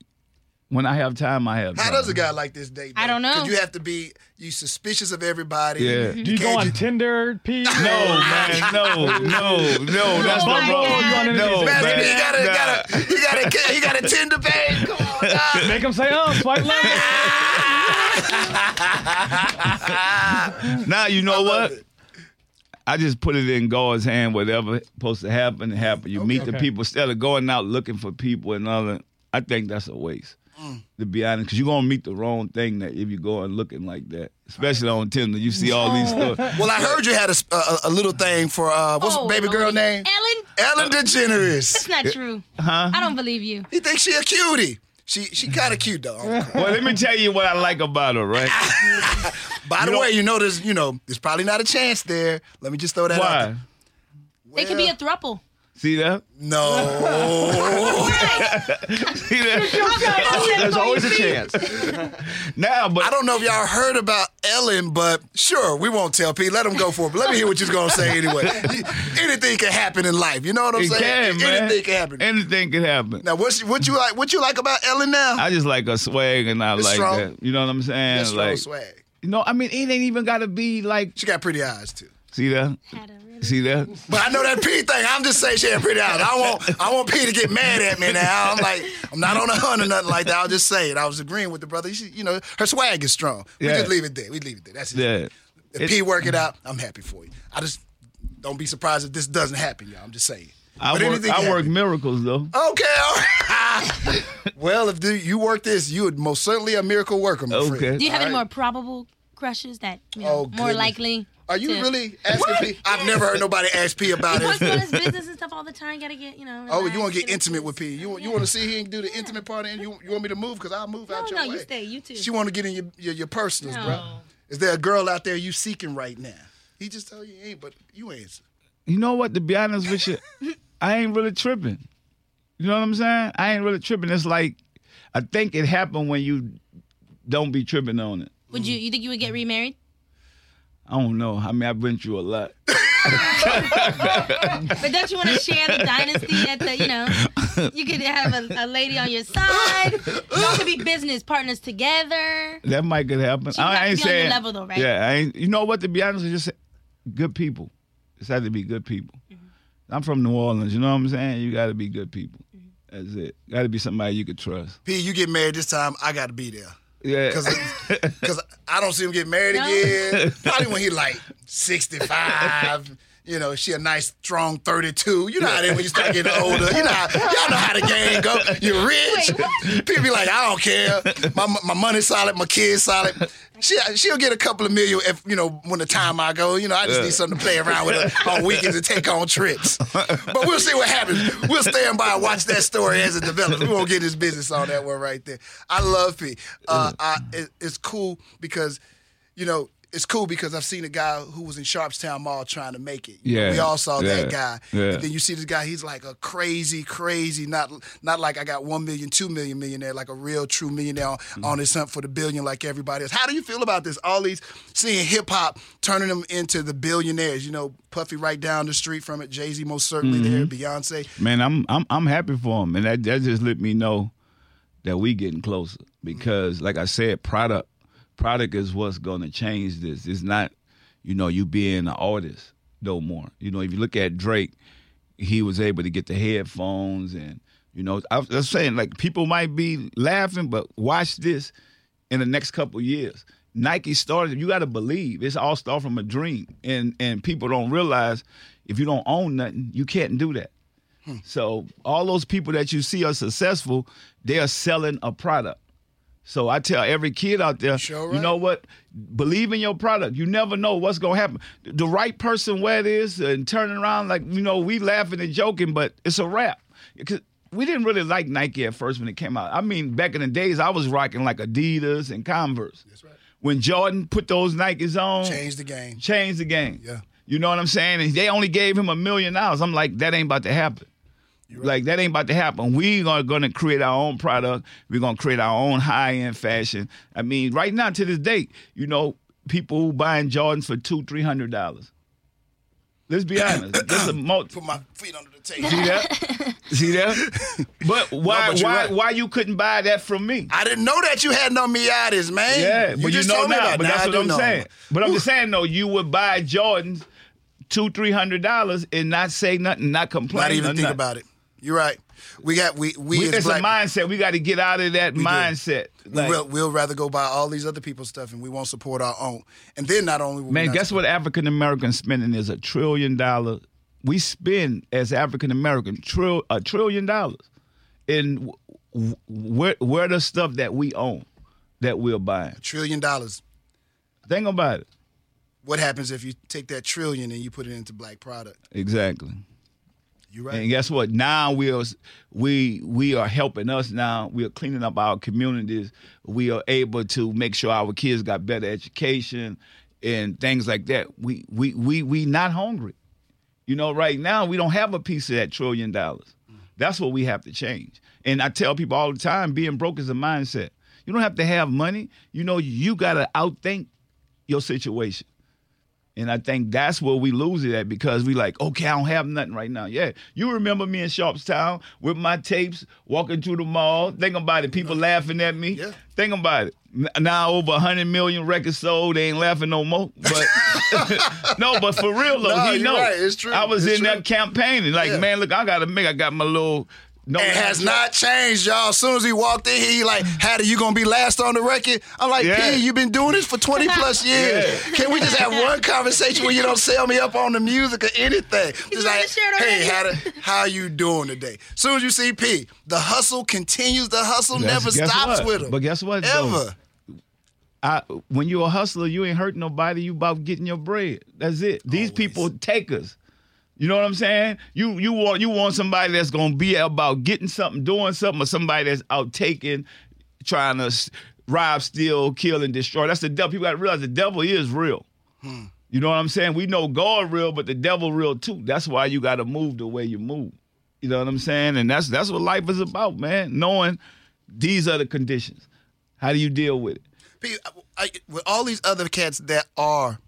when I have time, I have. How time. does a guy like this date? I don't know. Because you have to be you suspicious of everybody. Yeah. Do you go can't on ju- Tinder, P? No, man, no, no, no. That's Oh not my wrong. God. No, Man, man, he got a, nah. got a, he got a, he got a Tinder page. Come on, dog. Make them say, oh, swipe left. Now you know what? it. I just put it in God's hand. Whatever supposed to happen, happen. You meet the people instead of going out looking for people and other. I think that's a waste. To be honest, because you're gonna meet the wrong thing that if you go and looking like that, especially on Tinder, you see all these stuff. Well, I heard you had a little thing for uh, what's Oh, baby girl name? Ellen. Ellen DeGeneres. That's not true. Huh? I don't believe you. He thinks she a cutie. She she kind of cute though. Well, let me tell you what I like about her, right? By the know- way, you know there's you know there's probably not a chance there. Let me just throw that out. Why? There. It could be a thruple. See that? No. See that? There's always a chance. now, but I don't know if y'all heard about Ellen, but sure, we won't tell Pete. Let him go for it. But let me hear what you're gonna say anyway. Anything can happen in life. You know what I'm it saying? can, man. Anything can happen. Anything can happen. now, what's what you like? What you like about Ellen now? I just like her swag, and I It's like strong. that. You know what I'm saying? That's strong like, swag. you know, I mean, it ain't even got to be like. She got pretty eyes too. See that? Had a really- See that? But I know that P thing. I'm just saying she had pretty eyes. I want I want P to get mad at me now. I'm like, I'm not on a hunt or nothing like that. I'll just say it. I was agreeing with the brother. She, you know, her swag is strong. We Yeah. just leave it there. We leave it there. That's it. Yeah. If It- P work it out, I'm happy for you. I just don't be surprised if this doesn't happen, y'all. I'm just saying. I But work, I can work miracles though. Okay, all right. well, if you work this, you would most certainly a miracle worker, my friend. Okay. Do you have All any right? more probable crushes that you know, Oh, more goodness. likely? Are you to- really asking P? I've never heard nobody ask P about He it. wants his business and stuff all the time. Gotta get you know. Oh, you want to relaxed, get intimate with P? You want you want to see him do the intimate part, and you you want me to move because I'll move No, out your no, way. you stay. You too. She want to get in your your, your personals, bro. Is there a girl out there you seeking right now? He just told you he ain't, but you answer. You know what? To be honest with you, I ain't really tripping. You know what I'm saying? I ain't really tripping. It's like I think it happened when you don't be tripping on it. Would you? Mm. You think you would get remarried? I don't know. I mean, I've been through a lot. But don't you want to share the dynasty at the, you know, you could have a, a lady on your side. Y'all could be business partners together. That might could happen. She would have I to ain't be on your saying level, though, right? Yeah, I ain't. You know what? To be honest, with you, just good people. It's had to be good people. Mm-hmm. I'm from New Orleans. You know what I'm saying? You got to be good people. Mm-hmm. That's it. Got to be somebody you could trust. P, you get married this time, I got to be there. Yeah. Because I don't see him get married No. again. Probably when he like 65. You know, she a nice, strong 32. You know how is when you start getting older. You know how, y'all know how the game go. You're rich. People be like, I don't care. My, my money's solid. My kids solid. She, she'll get a couple of million if, you know, when the time I go. You know, I just need something to play around with her on weekends and take on trips. But we'll see what happens. We'll stand by and watch that story as it develops. We won't get his business on that one right there. I love P. Uh, I, it, it's cool because, you know, it's cool because I've seen a guy who was in Sharpstown Mall trying to make it. Yeah, we all saw yeah, that guy. yeah. And then you see this guy. He's like a crazy, crazy. Not not like I got one million, two million millionaire. Like a real, true millionaire on- Mm-hmm. on his hunt for the billion, like everybody else. How do you feel about this? All these seeing hip hop turning them into the billionaires. You know, Puffy right down the street from it. Jay Z most certainly there. Mm-hmm. Beyonce. Man, I'm I'm I'm happy for him, and that that just let me know that we getting closer because, like I said, product product is what's going to change this. It's not, you know, you being an artist no more. You know, if you look at Drake, he was able to get the headphones, and you know, I was saying like people might be laughing, but watch this in the next couple years. Nike started. You got to believe it's all start from a dream, and and people don't realize if you don't own nothing, you can't do that. Hmm. So all those people that you see are successful, they are selling a product. So I tell every kid out there, Sure you know what? Believe in your product. You never know what's gonna happen. The right person where it is and turning around like you know we laughing and joking, but it's a wrap. Because we didn't really like Nike at first when it came out. I mean, back in the days, I was rocking like Adidas and Converse. That's right. When Jordan put those Nikes on, Changed the game. changed the game. Yeah. You know what I'm saying? And they only gave him a million dollars. I'm like, that ain't about to happen. Like that ain't about to happen. We are gonna create our own product. We're gonna create our own high end fashion. I mean, right now to this date, you know, people who buying Jordans for two, three hundred dollars. Let's be honest. This is a multi- Put my feet under the table. See that? See that? But why but you're why right. why you couldn't buy that from me? I didn't know that you had no Moniattis, man. Yeah, you but you, know now. But that's Now I what I'm know. saying. But I'm just saying though, you would buy Jordans two, three hundred dollars and not say nothing, not complain. Not even think nothing. about it. You're right. We got we we, We, it's a mindset. We got to get out of that do. mindset. Like, we'll, we'll rather go buy all these other people's stuff and we won't support our own. And then not only will we man, not guess what African American spending is a trillion dollar. We spend as African American trill a trillion dollars in w- where where the stuff that we own that we're buying. trillion dollars. Think about it. What happens if you take that trillion and you put it into black product? Exactly. You're right. And guess what? Now we are we we are helping us now. We are cleaning up our communities. We are able to make sure our kids got better education and things like that. We we we we not hungry. You know, right now we don't have a piece of that trillion dollars. That's what we have to change. And I tell people all the time, being broke is a mindset. You don't have to have money. You know, you gotta outthink your situation. And I think that's where we lose it at because we like, okay, I don't have nothing right now. Yeah. You remember me in Sharpstown with my tapes, walking through the mall. Think about it. People laughing at me. Yeah. Think about it. Now over 100 million records sold. They ain't laughing no more. But no, but for real though, No, he know. right. It's true. I was It's in true. that campaigning. Like, Yeah. man, look, I got to make, I got my little. No, it has not changed, y'all. As soon as he walked in here, he like, Hatta, you gonna be last on the record? I'm like, Yeah. P, you've been doing this for 20 plus years. Yeah. Can we just have one conversation where you don't sell me up on the music or anything? Just like, hey, already. Hatta, how you doing today? As soon as you see P, the hustle continues. The hustle Guess- never guess stops what? with him. But guess what, though? I, when you're a hustler, you ain't hurting nobody. You about getting your bread. That's it. These Always. people takers. You know what I'm saying? You you want you want somebody that's gonna be about getting something, doing something, or somebody that's out taking, trying to rob, steal, kill, and destroy. That's the devil. People got to realize the devil is real. Hmm. You know what I'm saying? We know God real, but the devil real too. That's why you got to move the way you move. You know what I'm saying? And that's that's what life is about, man. Knowing these are the conditions. How do you deal with it? With all these other cats that are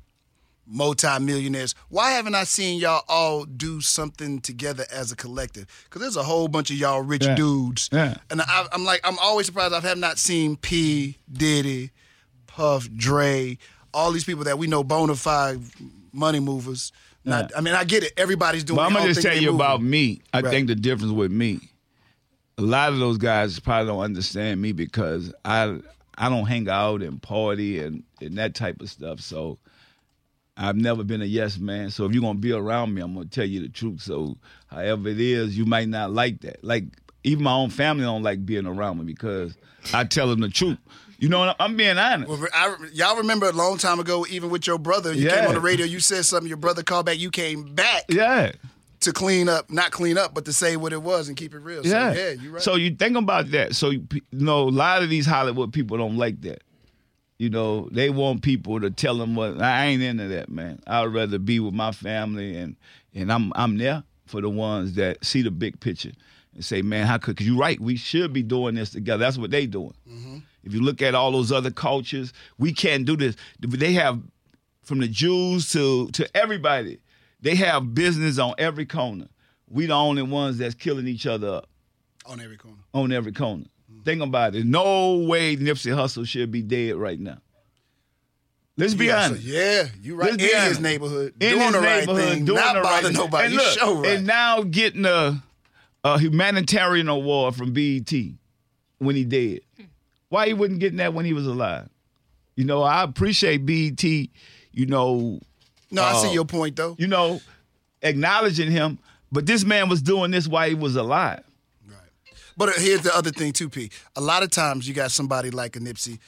multimillionaires, why haven't I seen y'all all do something together as a collective? Because there's a whole bunch of y'all rich Yeah. dudes, Yeah. and I, I'm like, I'm always surprised I have not seen P, Diddy, Puff, Dre, all these people that we know bona fide money movers. Not, I mean, I get it. Everybody's doing. Well, I'm gonna just tell you moving. about me. I Right. think the difference with me, a lot of those guys probably don't understand me because I I don't hang out and party and, and that type of stuff. So I've never been a yes man. So if you're gonna be around me, I'm gonna tell you the truth. So however it is, you might not like that. Like even my own family don't like being around me because I tell them the truth. You know, I'm being honest. Well, I, y'all remember a long time ago, even with your brother, you came on the radio, you said something, your brother called back, you came back Yeah. to clean up, not clean up, but to say what it was and keep it real. Yeah. So, yeah, you're right. So you think about that. So you, you know, a lot of these Hollywood people don't like that. You know, they want people to tell them what I ain't into that, man. I'd rather be with my family and and I'm I'm there for the ones that see the big picture and say, man, how could? Cause you're right. We should be doing this together. That's what they doing. Mm-hmm. If you look at all those other cultures, we can't do this. They have from the Jews to to everybody. They have business on every corner. We the only ones that's killing each other up On every corner. on every corner. Think about it. No way Nipsey Hussle should be dead right now. Let's be yeah, so honest. yeah, you right. In be his honest. neighborhood, In doing his the right neighborhood, thing, doing not the right bothering thing. nobody. And, look, show right. and now getting a, a humanitarian award from BET when he dead. Why he wasn't getting that when he was alive? You know, I appreciate BET. You know, no, I see uh, your point though. you know, acknowledging him, but this man was doing this while he was alive. But here's the other thing too, P. A lot of times you got somebody like a Nipsey.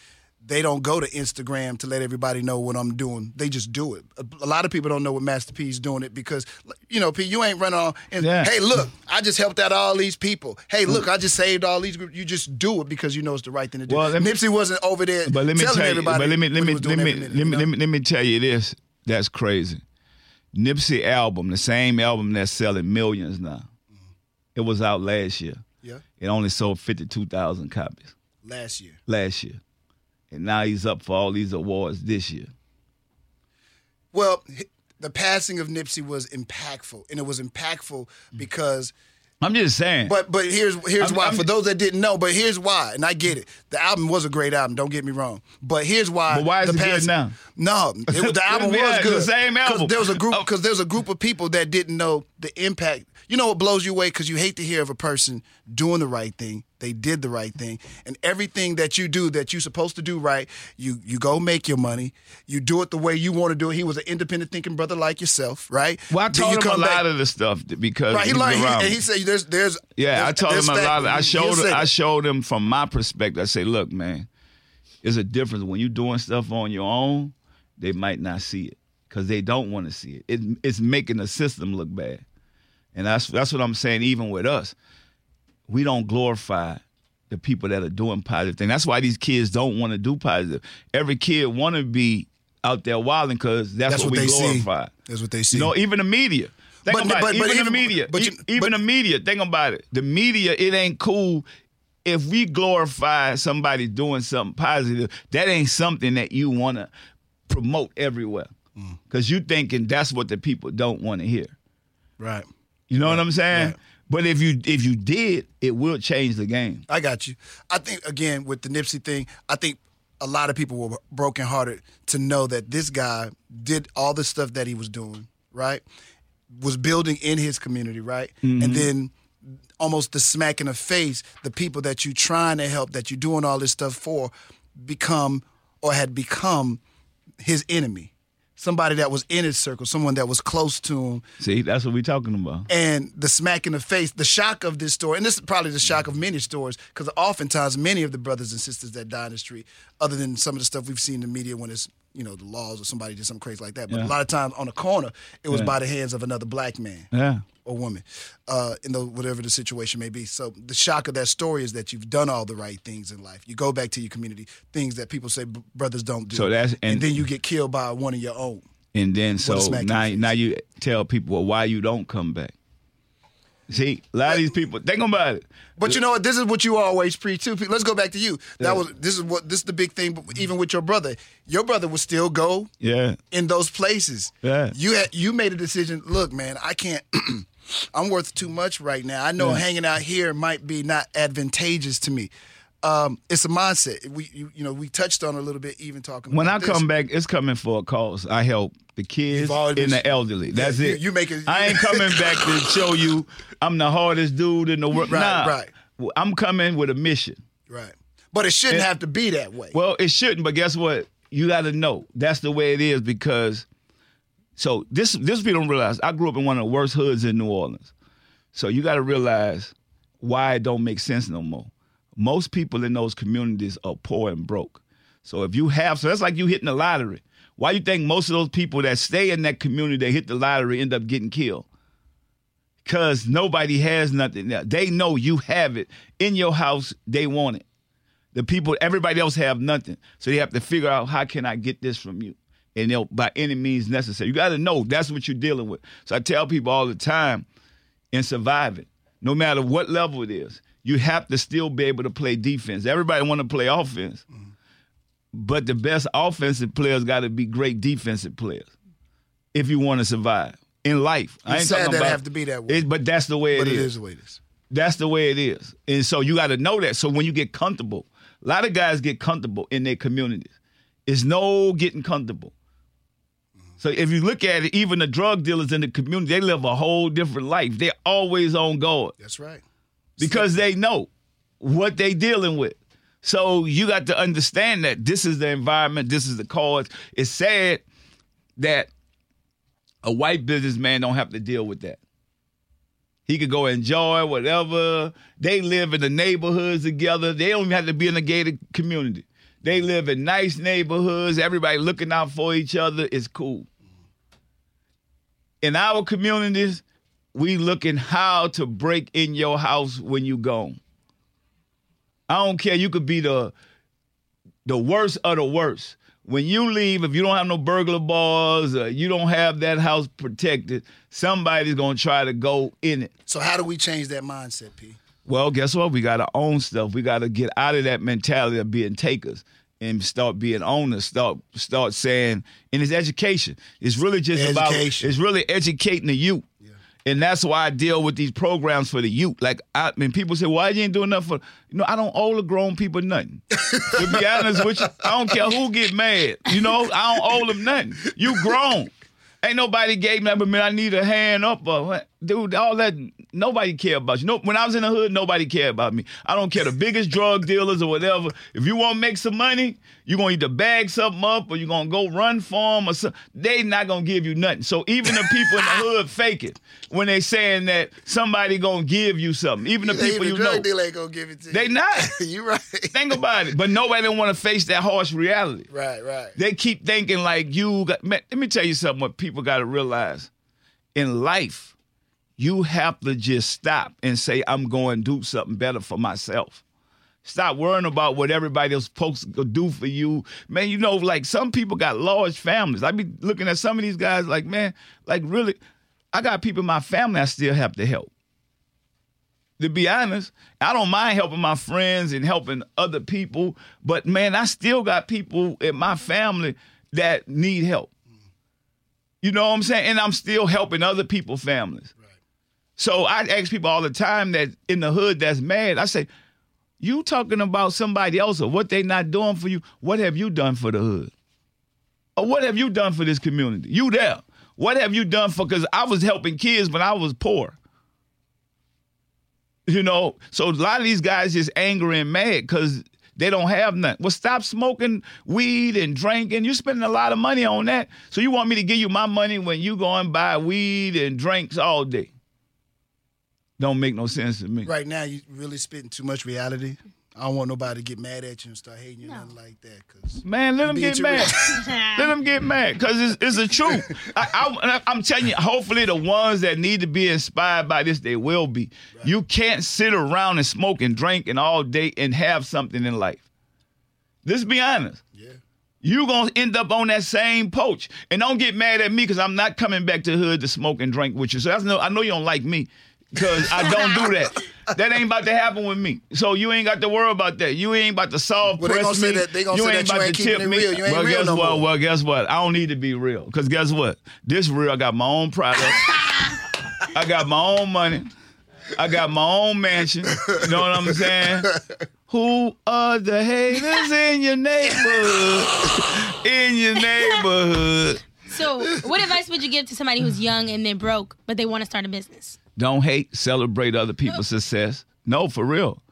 They don't go to Instagram to let everybody know what I'm doing. They just do it. A, a lot of people don't know what Master P is doing it because, you know, P, you ain't running on and Yeah. hey, look, I just helped out all these people. Hey, look, I just saved all these groups. You just do it because you know it's the right thing to do. Well, me- Nipsey wasn't over there But let me telling tell you, everybody. but let me let me was let doing me every let me, you let me let me tell you this. That's crazy. Nipsey album, the same album that's selling millions now. It was out last year. Yeah, It only sold fifty two thousand copies last year. last year, and now he's up for all these awards this year. Well, the passing of Nipsey was impactful, and it was impactful mm. because. I'm just saying. But but here's here's I'm- why I'm- for those that didn't know. But here's why, and I get it. The album was a great album. Don't get me wrong. But here's why. But why is the it good now? No, it, the album was it's the good. same album. There was a group Oh. because there was a group of people that didn't know the impact. You know what blows you away because you hate to hear of a person doing the right thing. They did the right thing, and everything that you do that you're supposed to do right, you you go make your money. You do it the way you want to do it. He was an independent thinking brother like yourself, right? well, I taught him a back- lot of the stuff because Right, he learned. He, and he said, "There's, there's." Yeah, I told him a lot. Of, I showed him, I showed him from my perspective. I say, look, man, there's a difference when you're doing stuff on your own. They might not see it because they don't want to see it. it. It's making the system look bad, and that's that's what I'm saying. Even with us, we don't glorify the people that are doing positive things. That's why these kids don't want to do positive. Every kid want to be out there wilding because that's, That's what, what we they see. glorify. That's what they see. You know, even the media. Think But- about but- it. but Even, the media. but you- even the media. Think about it. The media. It ain't cool if we glorify somebody doing something positive. That ain't something that you want to promote everywhere Mm. because you thinking that's what the people don't want to hear. right. You know what I'm saying? Right. But if you if you did, it will change the game. I got you. I think again with the Nipsey thing, I think a lot of people were brokenhearted to know that this guy did all the stuff that he was doing, right? Was building in his community, right? Mm-hmm. And then almost the smack in the face, the people that you're trying to help, that you're doing all this stuff for, become or had become his enemy. Somebody that was in his circle, someone that was close to him, See, that's what we're talking about. and the smack in the face, the shock of this story, and this is probably the shock of many stories, because oftentimes many of the brothers and sisters that die in the street, other than some of the stuff we've seen in the media when it's you know the laws or somebody did something crazy like that, but Yeah. a lot of times on the corner, it was Yeah. by the hands of another black man Yeah. or woman, uh, in the whatever the situation may be. So the shock of that story is that you've done all the right things in life. You go back to your community, things that people say b- brothers don't do, So that's- and, and- then you get killed by one of your own. And then so now now you tell people well, why you don't come back. See, a lot of these people think about it. But you know what? This is what you always preach too. Let's go back to you. That was this is what this is the big thing. but Even with your brother, your brother would still go Yeah. in those places. Yeah. You had you made a decision. Look, man, I can't. I'm worth too much right now. I know Yeah. hanging out here might be not advantageous to me. Um, it's a mindset. We you, you know we touched on a little bit, even talking. When I this. come back, it's coming for a cause. I help the kids and been- the elderly. That's you- it. you make it- I ain't coming back to show you I'm the hardest dude in the world. Right, nah. right. I'm coming with a mission. right, but it shouldn't It- have to be that way. Well, it shouldn't, but guess what? You got to know that's the way it is because. So this this people don't realize. I grew up in one of the worst hoods in New Orleans. So you got to realize why it don't make sense no more. Most people in those communities are poor and broke. So if you have, so that's like you hitting the lottery. Why you think most of those people that stay in that community that hit the lottery end up getting killed? Because nobody has nothing. Now, They know you have it in your house. They want it. The people, everybody else have nothing, so they have to figure out how can I get this from you, and they'll by any means necessary. You got to know that's what you're dealing with. So I tell people all the time, in surviving, no matter what level it is, you have to still be able to play defense. Everybody want to play offense, but the best offensive players got to be great defensive players if you want to survive in life. I ain't sad talking that about have to be that way. it- but that's the way but it it is. is the way it is. That's the way it is. And so you got to know that. So when you get comfortable, a lot of guys get comfortable in their communities. It's no getting comfortable. So if you look at it, even the drug dealers in the community, they live a whole different life. They're always on guard That's right. Because they know what they dealing with. So you got to understand that this is the environment, this is the cause. It's sad that a white businessman don't have to deal with that. He could go enjoy whatever. They live in the neighborhoods together. They don't even have to be in a gated community. They live in nice neighborhoods. Everybody looking out for each other. It's cool. In our communities, we looking how to break in your house when you gone. I don't care. You could be the the worst of the worst. When you leave, if you don't have no burglar bars, uh, you don't have that house protected, somebody's gonna try to go in it. So how do we change that mindset, P? Well, guess what? We gotta own stuff. We gotta get out of that mentality of being takers and start being owners. Start start saying, and it's education. It's really just about it's really educating the youth. And that's why I deal with these programs for the youth. Like I mean, people say, "Why you ain't doing nothing for?" You know, I don't owe the grown people nothing. to be honest with you, I don't care who get mad. You know, I don't owe them nothing. You grown. Ain't nobody gave me, but man, I need a hand up. Or? Dude, all that, nobody care about you. No, when I was in the hood, nobody cared about me. I don't care the biggest drug dealers or whatever. If you want to make some money, you're going to either bag something up or you're going to go run for them or something. They not going to give you nothing. So even the people in the hood fake it when they saying that somebody going to give you something. Even the people Even you drug know. dealer ain't gonna give it to They you. not. you right. Think about it. But nobody don't want to face that harsh reality. right, right. They keep thinking like you got. Man, let me tell you something. What people got to realize in life, you have to just stop and say, "I'm going to do something better for myself." Stop worrying about what everybody else supposed to do for you, man. You know, like some people got large families. I be looking at some of these guys, like man, like really, I got people in my family I still have to help to be honest, I don't mind helping my friends and helping other people, but man, I still got people in my family that need help. You know what I'm saying? And I'm still helping other people's families. So I ask people all the time that in the hood that's mad, I say, you talking about somebody else or what they not doing for you, what have you done for the hood? Or what have you done for this community? You there. What have you done for, because I was helping kids when I was poor. You know, so a lot of these guys just angry and mad because they don't have nothing. Well, stop smoking weed and drinking. You're spending a lot of money on that. So you want me to give you my money when you go and buy weed and drinks all day? Don't make no sense to me. Right now, you really spitting too much reality. I don't want nobody to get mad at you and start hating you No. nothing like that. Cause Man, let them get mad. let them get mad because it's, it's the truth. I, I, am telling you, hopefully the ones that need to be inspired by this, they will be. You can't sit around and smoke and drink and all day and have something in life. Let's be honest. yeah, You gonna end up on that same poach, and don't get mad at me because I'm not coming back to hood to smoke and drink with you. So that's no, I know you don't like me because I don't do that. That ain't about to happen with me. So you ain't got to worry about that. You ain't about to solve Well, they press gonna say me. that- they gonna you say ain't that you about ain't to keeping tip it me. real. You ain't well, real guess no what? more. Well, guess what? I don't need to be real because guess what? This real. I got my own product. I got my own money. I got my own mansion. You know what I'm saying? Who are the haters in your neighborhood? In your neighborhood. So, what advice would you give to somebody who's young and they're broke, but they want to start a business? Don't hate, celebrate other people's success. No, for real.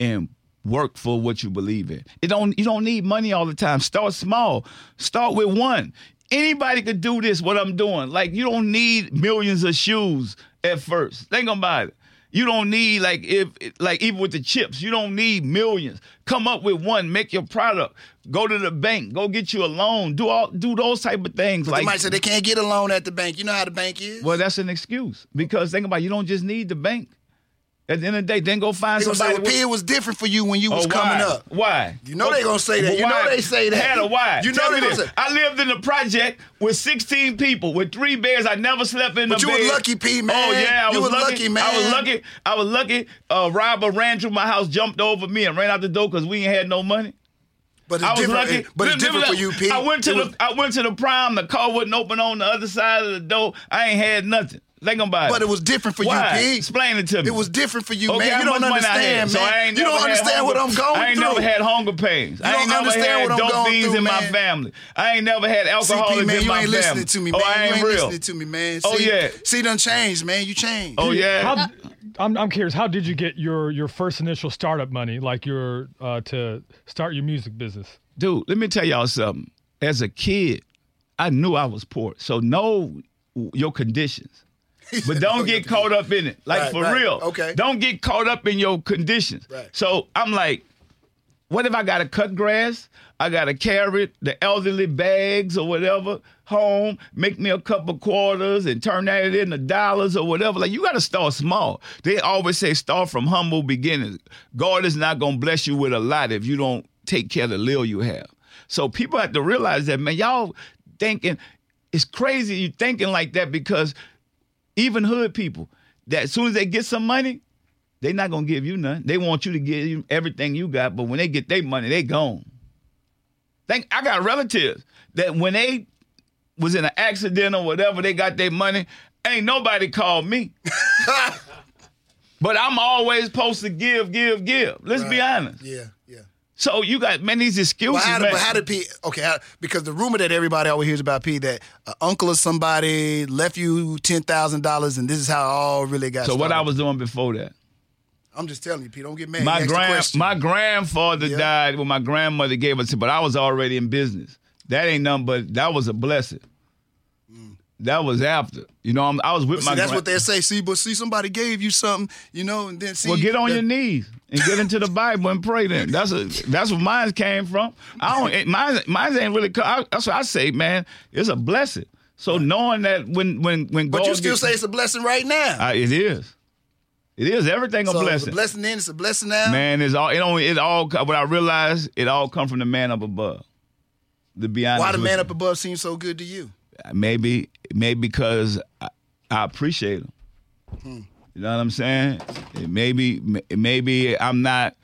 And work for what you believe in. It don't you don't need money all the time. Start small. Start with one. Anybody could do this, what I'm doing. Like you don't need millions of shoes at first. Think about it. You don't need like if like even with the chips, you don't need millions. Come up with one, make your product. Go to the bank, go get you a loan. Do all do those type of things. they like might say they can't get a loan at the bank. You know how the bank is. well, that's an excuse because think about it, you don't just need the bank. At the end of the day, then go find They gonna say, somebody. well, with- P, it was different for you when you oh, was Oh, coming up. Why? You know they gonna say that. But You know why? they say that. Had a why? You know Tell they me gonna this. I lived in a project with 16 people with three beds. I never slept in But the you bed. was lucky, P, oh, man. Oh yeah, I You was, was lucky. lucky, I was lucky. I was lucky. Uh, a robber ran through my house, jumped over me, and ran out the door because we ain't had no money. But it's I was different. lucky. Eh, but it's Look, different for you, P. I went to It the was- I went to the prime. The car wouldn't open on the other side of the door. I ain't had nothing. Think about it. But it was different for Why? you, P. Explain it to me. It was different for you, Okay, man. You don't much money I understand, had? So man. I ain't you don't had understand what I'm going through. I ain't through. never had hunger pains. I don't ain't never understand had what I'm dope going fiends through, in my family. I ain't never had See, alcoholics P, man, in you ain't listening to me, oh, man. I you ain't ain't real. listening to me, man. Oh, See, yeah. See, done changed, man. You changed. Oh yeah. How, I'm, I'm curious. How did you get your your first initial startup money, like your uh, to start your music business? dude, let me tell y'all something. As a kid, I knew I was poor. So know your conditions. But don't get caught up in it. Like Right, for right. real. Okay. Don't get caught up in your conditions. Right. So I'm like, what if I gotta cut grass? I gotta carry the elderly bags or whatever home, make me a couple quarters and turn that into dollars or whatever. Like you gotta start small. They always say start from humble beginnings. God is not gonna bless you with a lot if you don't take care of the little you have. So people have to realize that, man, y'all thinking it's crazy you thinking like that because even hood people, that as soon as they get some money, they not gonna give you nothing. They want you to give you everything you got, but when they get their money, they gone. Think I got relatives that when they was in an accident or whatever, they got their money. Ain't nobody called me. but I'm always supposed to give, give, give. Let's be honest. Yeah. So you got man these excuses, But how, did, man. but how did P? Okay, how, because the rumor that everybody always hears about P that an uncle or somebody left you ten thousand dollars, and this is how it all really got. so what. I was doing before that? I'm just telling you, P. Don't get mad. my You asked the grand my grandfather Yeah. died when my grandmother gave us but I was already in business. That ain't nothing but that was a blessing. That was after. You know, I'm, I was with But my see, that's gran- what they say. See, but see, somebody gave you something, you know, and then see. Well, get on that- your knees and get into the Bible and pray. Then that's a that's where mine came from. I don't it, mine mine ain't really. I, that's what I say, man. It's a blessing. So knowing that when when when God But God you still gets- say it's a blessing right now. Uh, it is, it is everything a so it's blessing. a blessing then. It's a blessing now. Man, it's all it only it all. What I realized, it all come from the man up above. To be honest, Why the man you. up above seems so good to you? Maybe maybe because I, I appreciate him. Hmm. You know what I'm saying? Maybe maybe I'm not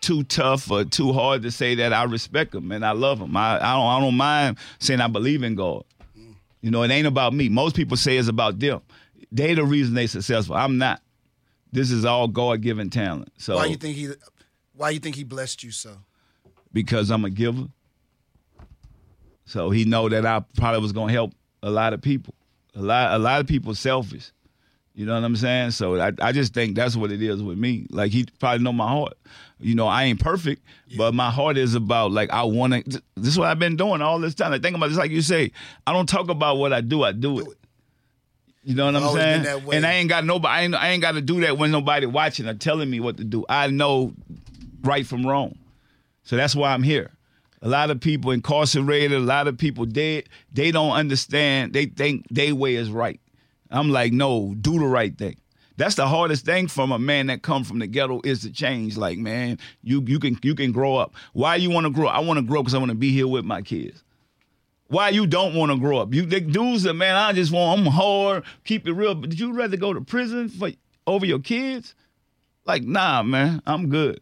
too tough or too hard to say that I respect them and I love them. I, I don't I don't mind saying I believe in God. You know, it ain't about me. Most people say it's about them. They the reason they successful. I'm not. This is all God given talent. So Why you think he? Why you think he blessed you so? because I'm a giver. So he know that I probably was gonna help a lot of people. A lot a lot of people selfish. You know what I'm saying? So I, I just think that's what it is with me. Like he probably know my heart. You know, I ain't perfect, but my heart is about like I want to. This is what I've been doing all this time. I think about this, like you say. I don't talk about what I do. I do it. You know what I'm saying? been that way. And I ain't got nobody. I ain't, I ain't got to do that when nobody watching or telling me what to do. I know right from wrong. So that's why I'm here. A lot of people incarcerated, a lot of people dead. They don't understand. They think their way is right. I'm like, no, do the right thing. That's the hardest thing from a man that come from the ghetto is to change. Like, man, you you can you can grow up. Why you want to grow? up? I want to grow because I want to be here with my kids. Why you don't want to grow up? You the dudes that man, I just want I'm hard, keep it real. But did you rather go to prison for over your kids? Like, nah, man, I'm good.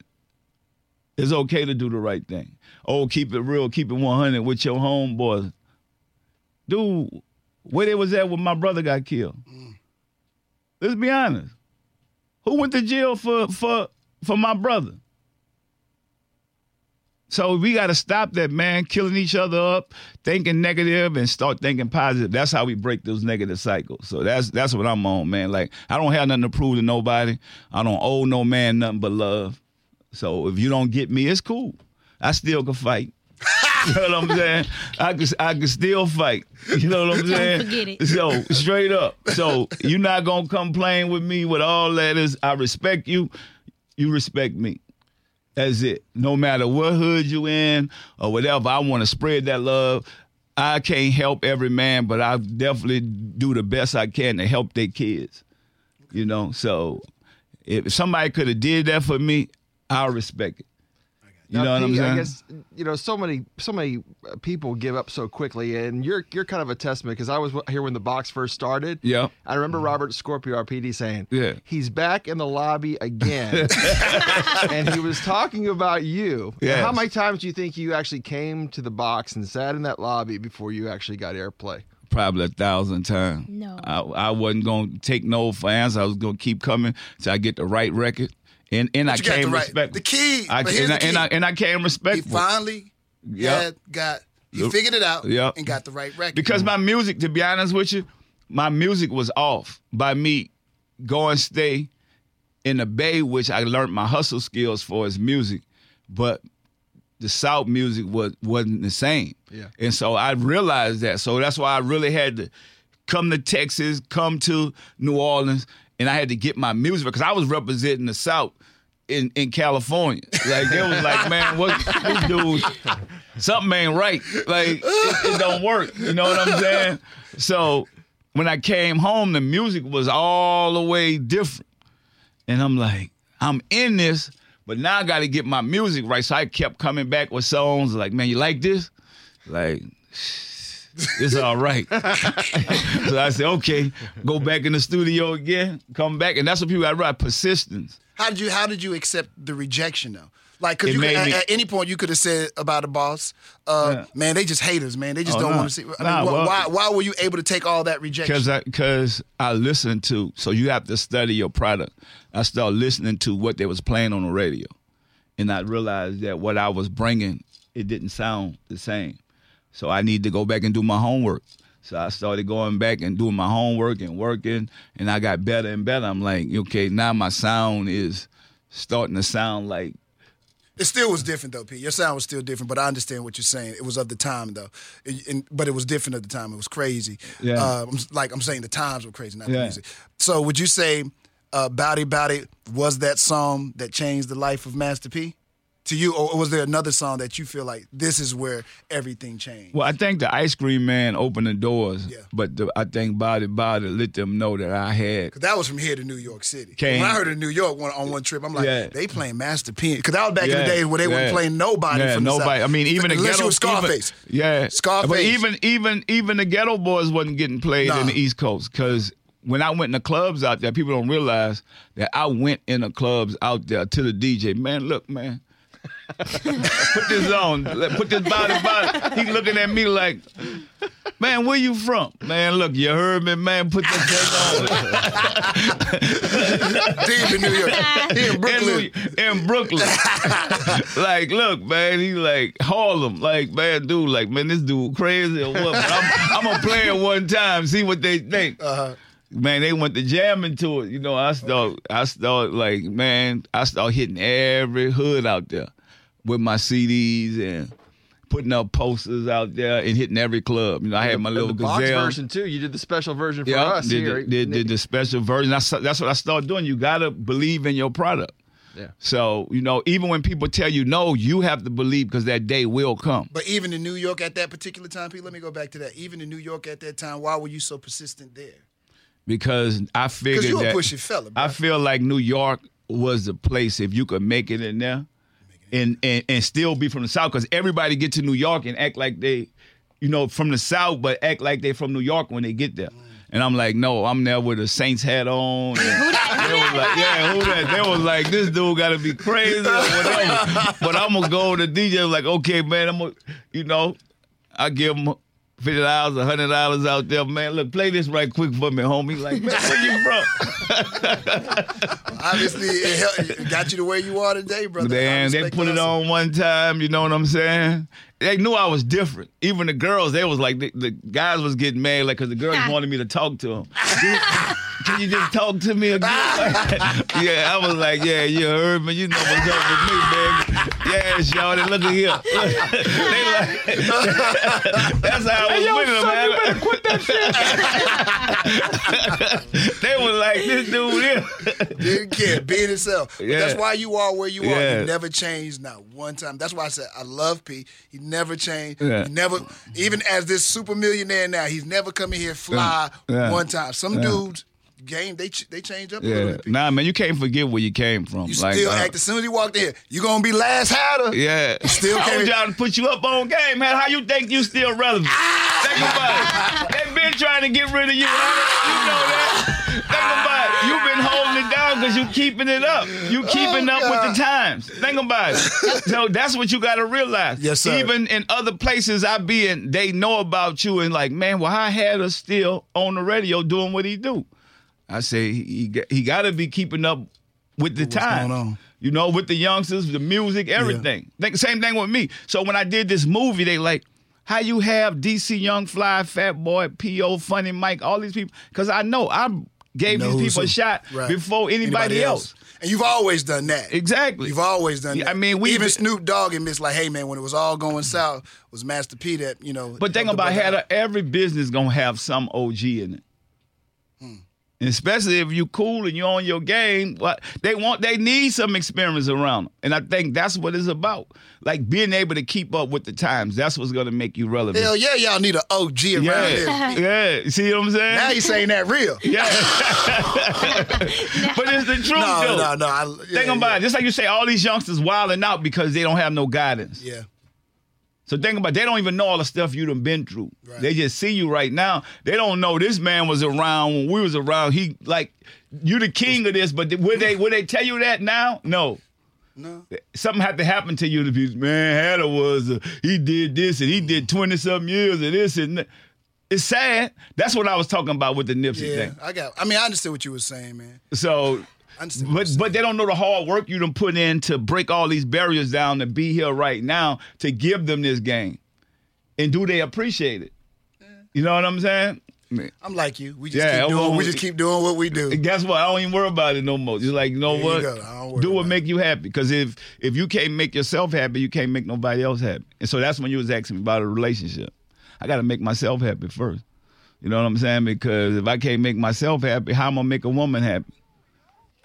It's okay to do the right thing. Oh, keep it real, keep it 100 with your homeboys. Dude, where they was at when my brother got killed? Mm. Let's be honest. Who went to jail for for for my brother? So we got to stop that, man, killing each other up, thinking negative, and start thinking positive. That's how we break those negative cycles. So that's that's what I'm on, man. Like I don't have nothing to prove to nobody. I don't owe no man nothing but love. So if you don't get me, it's cool. I still can fight. you know what I'm saying? I can I can still fight. You know what I'm saying? forget it. So straight up. So you're not gonna complain with me with all that is. I respect you. You respect me. That's it. No matter what hood you in or whatever, I want to spread that love. I can't help every man, but I definitely do the best I can to help their kids. You know, so If somebody could have did that for me, I'll respect it. You Now, know what I'm saying? I guess you know so many so many uh, people give up so quickly, and you're you're kind of a testament because I was here when the box first started. Yeah. I remember Robert Scorpio RPD saying, Yeah. he's back in the lobby again," and he was talking about you. Now, Yes. How many times do you think you actually came to the box and sat in that lobby before you actually got airplay? Probably a thousand times. No. I, I wasn't gonna take no for answer. I was gonna keep coming till I get the right record. And and I you got came the right- respect the key- I, but here's and, I, the and I key. and I came He finally Yep. got he figured it out Yep. and got the right record. Because my music, to be honest with you, my music was off by me going stay in the Bay, which I learned my hustle skills for his music, but the South music was wasn't the same. Yeah. And so I realized that. So that's why I really had to come to Texas, come to New Orleans, and I had to get my music because I was representing the South in, in California. Like they was like, man, what this dude something ain't right. Like it, it don't work. You know what I'm saying? So when I came home, the music was all the way different. And I'm like, I'm in this, but now I got to get my music right. So I kept coming back with songs like, man, you like this? Like, it's all right. so I said, okay, go back in the studio again, come back. And that's what people got right, persistence. How did you how did you accept the rejection though? Like, cause It you could, at, me- at any point you could have said about a boss, uh, Yeah. man, they just haters, man. They just Oh, don't want to see. I mean, well- why why were you able to take all that rejection? Because I, cause I listened to, so you have to study your product. I started listening to what they was playing on the radio. And I realized that what I was bringing, it didn't sound the same. So I need to go back and do my homework. So I started going back and doing my homework and working, and I got better and better. I'm like, okay, now my sound is starting to sound like It still was different though, Pete. Your sound was still different, but I understand what you're saying. It was of the time though, It- and, but it was different at the time. It was crazy. Yeah. Uh, I'm, like I'm saying, the times were crazy, not the music. So would you say uh, "Bout It Bout It" was that song that changed the life of Master P to you, or was there another song that you feel like this is where everything changed? Well, I think the ice cream man opened the doors, Yeah. but the, I think Bout It Bout It let them know that I had 'Cause that was from here to New York City. Came- When I heard of New York one, on one trip, I'm like, Yeah. they playing Master P. Because that was back in the Yeah, days where they yeah. weren't playing nobody Yeah, from the nobody. South. I mean, even the Unless ghetto Scarface. Even, yeah, Scarface. But even even even the Geto Boys wasn't getting played Nah. in the East Coast because when I went in the clubs out there, people don't realize that I went in the clubs out there to the DJ. Man, look, man. Put this on. Put this Bout It Bout It. He looking at me like, man, where you from? Man, look, you heard me, man. Put this thing on. Deep in New York. He in Brooklyn. In, in Brooklyn. like, look, man, he like Harlem. Like, man, dude, like, man, this dude crazy or what? But I'm, I'm gonna play it one time, see what they think. Uh-huh. Man, they went to jamming to it. You know, I start, I start like, man, I start hitting every hood out there with my CDs and putting up posters out there and hitting every club. You know, I had my And little the box gazelle. version too. You did the special version for Yeah, us did, here. the, did, did the special version. That's, that's what I started doing. You gotta believe in your product. Yeah. So you know, even when people tell you no, you have to believe because that day will come. But even in New York at that particular time, Pete, let me go back to that. Even in New York at that time, why were you so persistent there? Because I figured Because you a that pushy fella, bro. I feel like New York was the place if you could make it in there, and and, and still be from the South. Because everybody get to New York and act like they, you know, from the South, but act like they from New York when they get there. And I'm like, no, I'm there with a Saints hat on. and they was like, yeah, who that? They was like, this dude got to be crazy or whatever. but I'm gonna go to the DJ like, okay, man, I'm gonna, you know, I give him fifty dollars, a hundred dollars out there, man. Look, play this right quick for me, homie. Like, man, where you from? Obviously, it, helped, it got you to where you are today, brother. I Man, they put it on one time. You know what I'm saying? They knew I was different. Even the girls, they was like the, the guys was getting mad, like because the girls wanted me to talk to them. Can you just talk to me again? yeah, I was like, yeah, you heard me. You know what's up with me, baby. Yeah, shawty, look at here. they like, that's how I was Yo, with them, son, man. you better quit that shit. they was like, this dude here. Didn't care, being himself. Yeah. That's why you are where you are. You never changed, not one time. That's why I said I love P. He never changed. Yeah. He never, even as this super millionaire now, he's never come in here fly Yeah. one time. Some Yeah. dudes game they ch- they change up a Yeah, little bit. nah, man, you can't forget where you came from. You like, still uh, act as soon as you walked in. You gonna be last Hatta. Yeah, Still I was trying to put you up on game, man. How you think you still relevant? Think about it. They've been trying to get rid of you. You know that. Think about it. You've been holding it down because you keeping it up. You keeping up with the times. Think about it. So that's what you got to realize. Yes, sir. Even in other places I be in, they know about you and like, man, well, how had us still on the radio doing what he do? I say he he, got to be keeping up with the time. going on? You know, with the youngsters, the music, everything. Think same thing with me. So when I did this movie, they like, how you have DC Young Fly, Fat Boy, P.O., Funny Mike, all these people? Because I know I gave Know these people a shot Right. before anybody, else. And you've always done that. Exactly. You've always done that. I mean, we even Snoop Dogg admits like, hey man, when it was all going south, was Master P that you know. But think about how every business gonna have some OG in it. Especially if you cool and you're on your game, what they want, they need some experience around them. And I think that's what it's about. Like being able to keep up with the times. That's what's gonna make you relevant. Hell yeah, y'all need an OG around here. yeah, yeah. See what I'm saying? Now you saying that real. yeah. but it's the truth, No, though. no, no. I, yeah, Think about yeah. it. Just like you say, all these youngsters wilding out because they don't have no guidance. Yeah. So think about it. they don't even know all the stuff you done been through. Right. They just see you right now. They don't know this man was around when we was around. He like you the king of this, but would they would they tell you that now? No. No. Something had to happen to you to be man. Hatta was uh, he did this and he did twenty something years of this and that. It's sad. That's what I was talking about with the Nipsey Yeah, thing. I got. I mean, I understand what you were saying, man. So, understand but but they don't know the hard work you done put in to break all these barriers down to be here right now to give them this game, and do they appreciate it? You know what I'm saying? I'm like you. We just Yeah, keep doing. well, we just keep doing what we do. Guess what? I don't even worry about it no more. Just like you know There you what, worry do what make you happy. Because if if you can't make yourself happy, you can't make nobody else happy. And so that's when you was asking me about a relationship. I got to make myself happy first. You know what I'm saying? Because if I can't make myself happy, how am I gonna make a woman happy?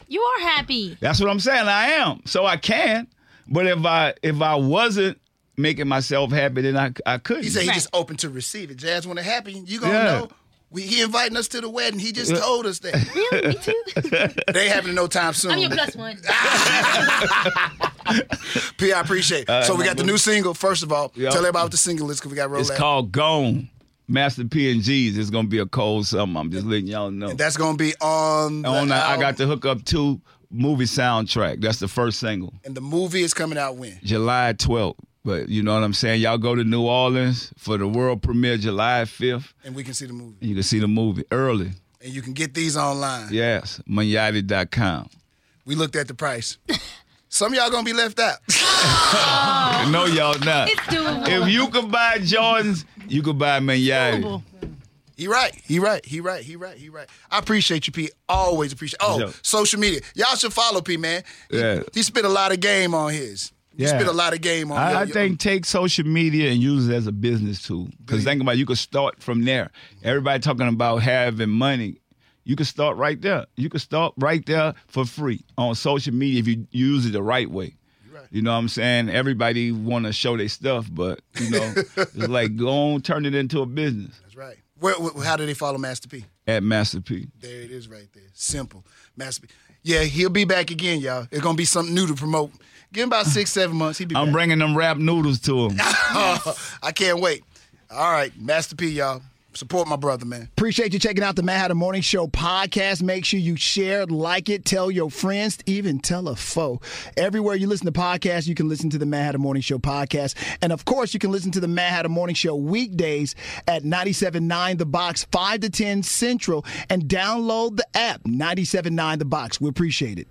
You are happy. That's what I'm saying. I am. So I can. But if I if I wasn't making myself happy, then I I couldn't. He said he Right. just open to receive it. Jazz, when it happen, you gonna Yeah. know. We, he inviting us to the wedding. He just told us that. Really? Me too. they happening no time soon. I'm your plus one. P, I appreciate it. Uh, so we got the new single. First of all, Yeah. tell everybody what the single is because we got roll it's that. called Gone. Master P and G's. It's gonna be a cold something. I'm just letting y'all know. That's gonna be on. The on that, I got to hook up two movie soundtrack. That's the first single, And the movie is coming out when? July 12th. But you know what I'm saying? Y'all go to New Orleans for the world premiere July 5th. And we can see the movie. You can see the movie early. And you can get these online. Yes, Moniattis.com. We looked at the price. Some of y'all gonna be left out. No, y'all not. It's doable. If you could buy Jordans, you could buy Moniattis. Doable. He right. He right. He right. He right. He right. I appreciate you, P. Always appreciate. Oh, Yeah. social media. Y'all should follow P, man. He, Yeah. he spit a lot of game on his. He Yeah. spit a lot of game on. I, your- I your- think take social media and use it as a business tool. Because think about it, you could start from there. Everybody talking about having money. You can start right there. You can start right there for free on social media if you use it the right way. You know what I'm saying? Everybody want to show their stuff, but you know, it's like go on, turn it into a business That's right. Where, how do they follow Master P? at Master P. There it is, right there. Simple. Master P. Yeah, he'll be back again, y'all. It's gonna be something new to promote. Give him about six, seven months. He'll be I'm back. bringing them rap noodles to him. I can't wait. All right, Master P, y'all. Support my brother, man. Appreciate you checking out the Madd Hatta Morning Show podcast. Make sure you share, like it, tell your friends, even tell a foe. Everywhere you listen to podcasts, you can listen to the Madd Hatta Morning Show podcast. And of course, you can listen to the Madd Hatta Morning Show weekdays at 97.9 The Box, 5 to 10 Central, and download the app, 97.9 The Box. We appreciate it.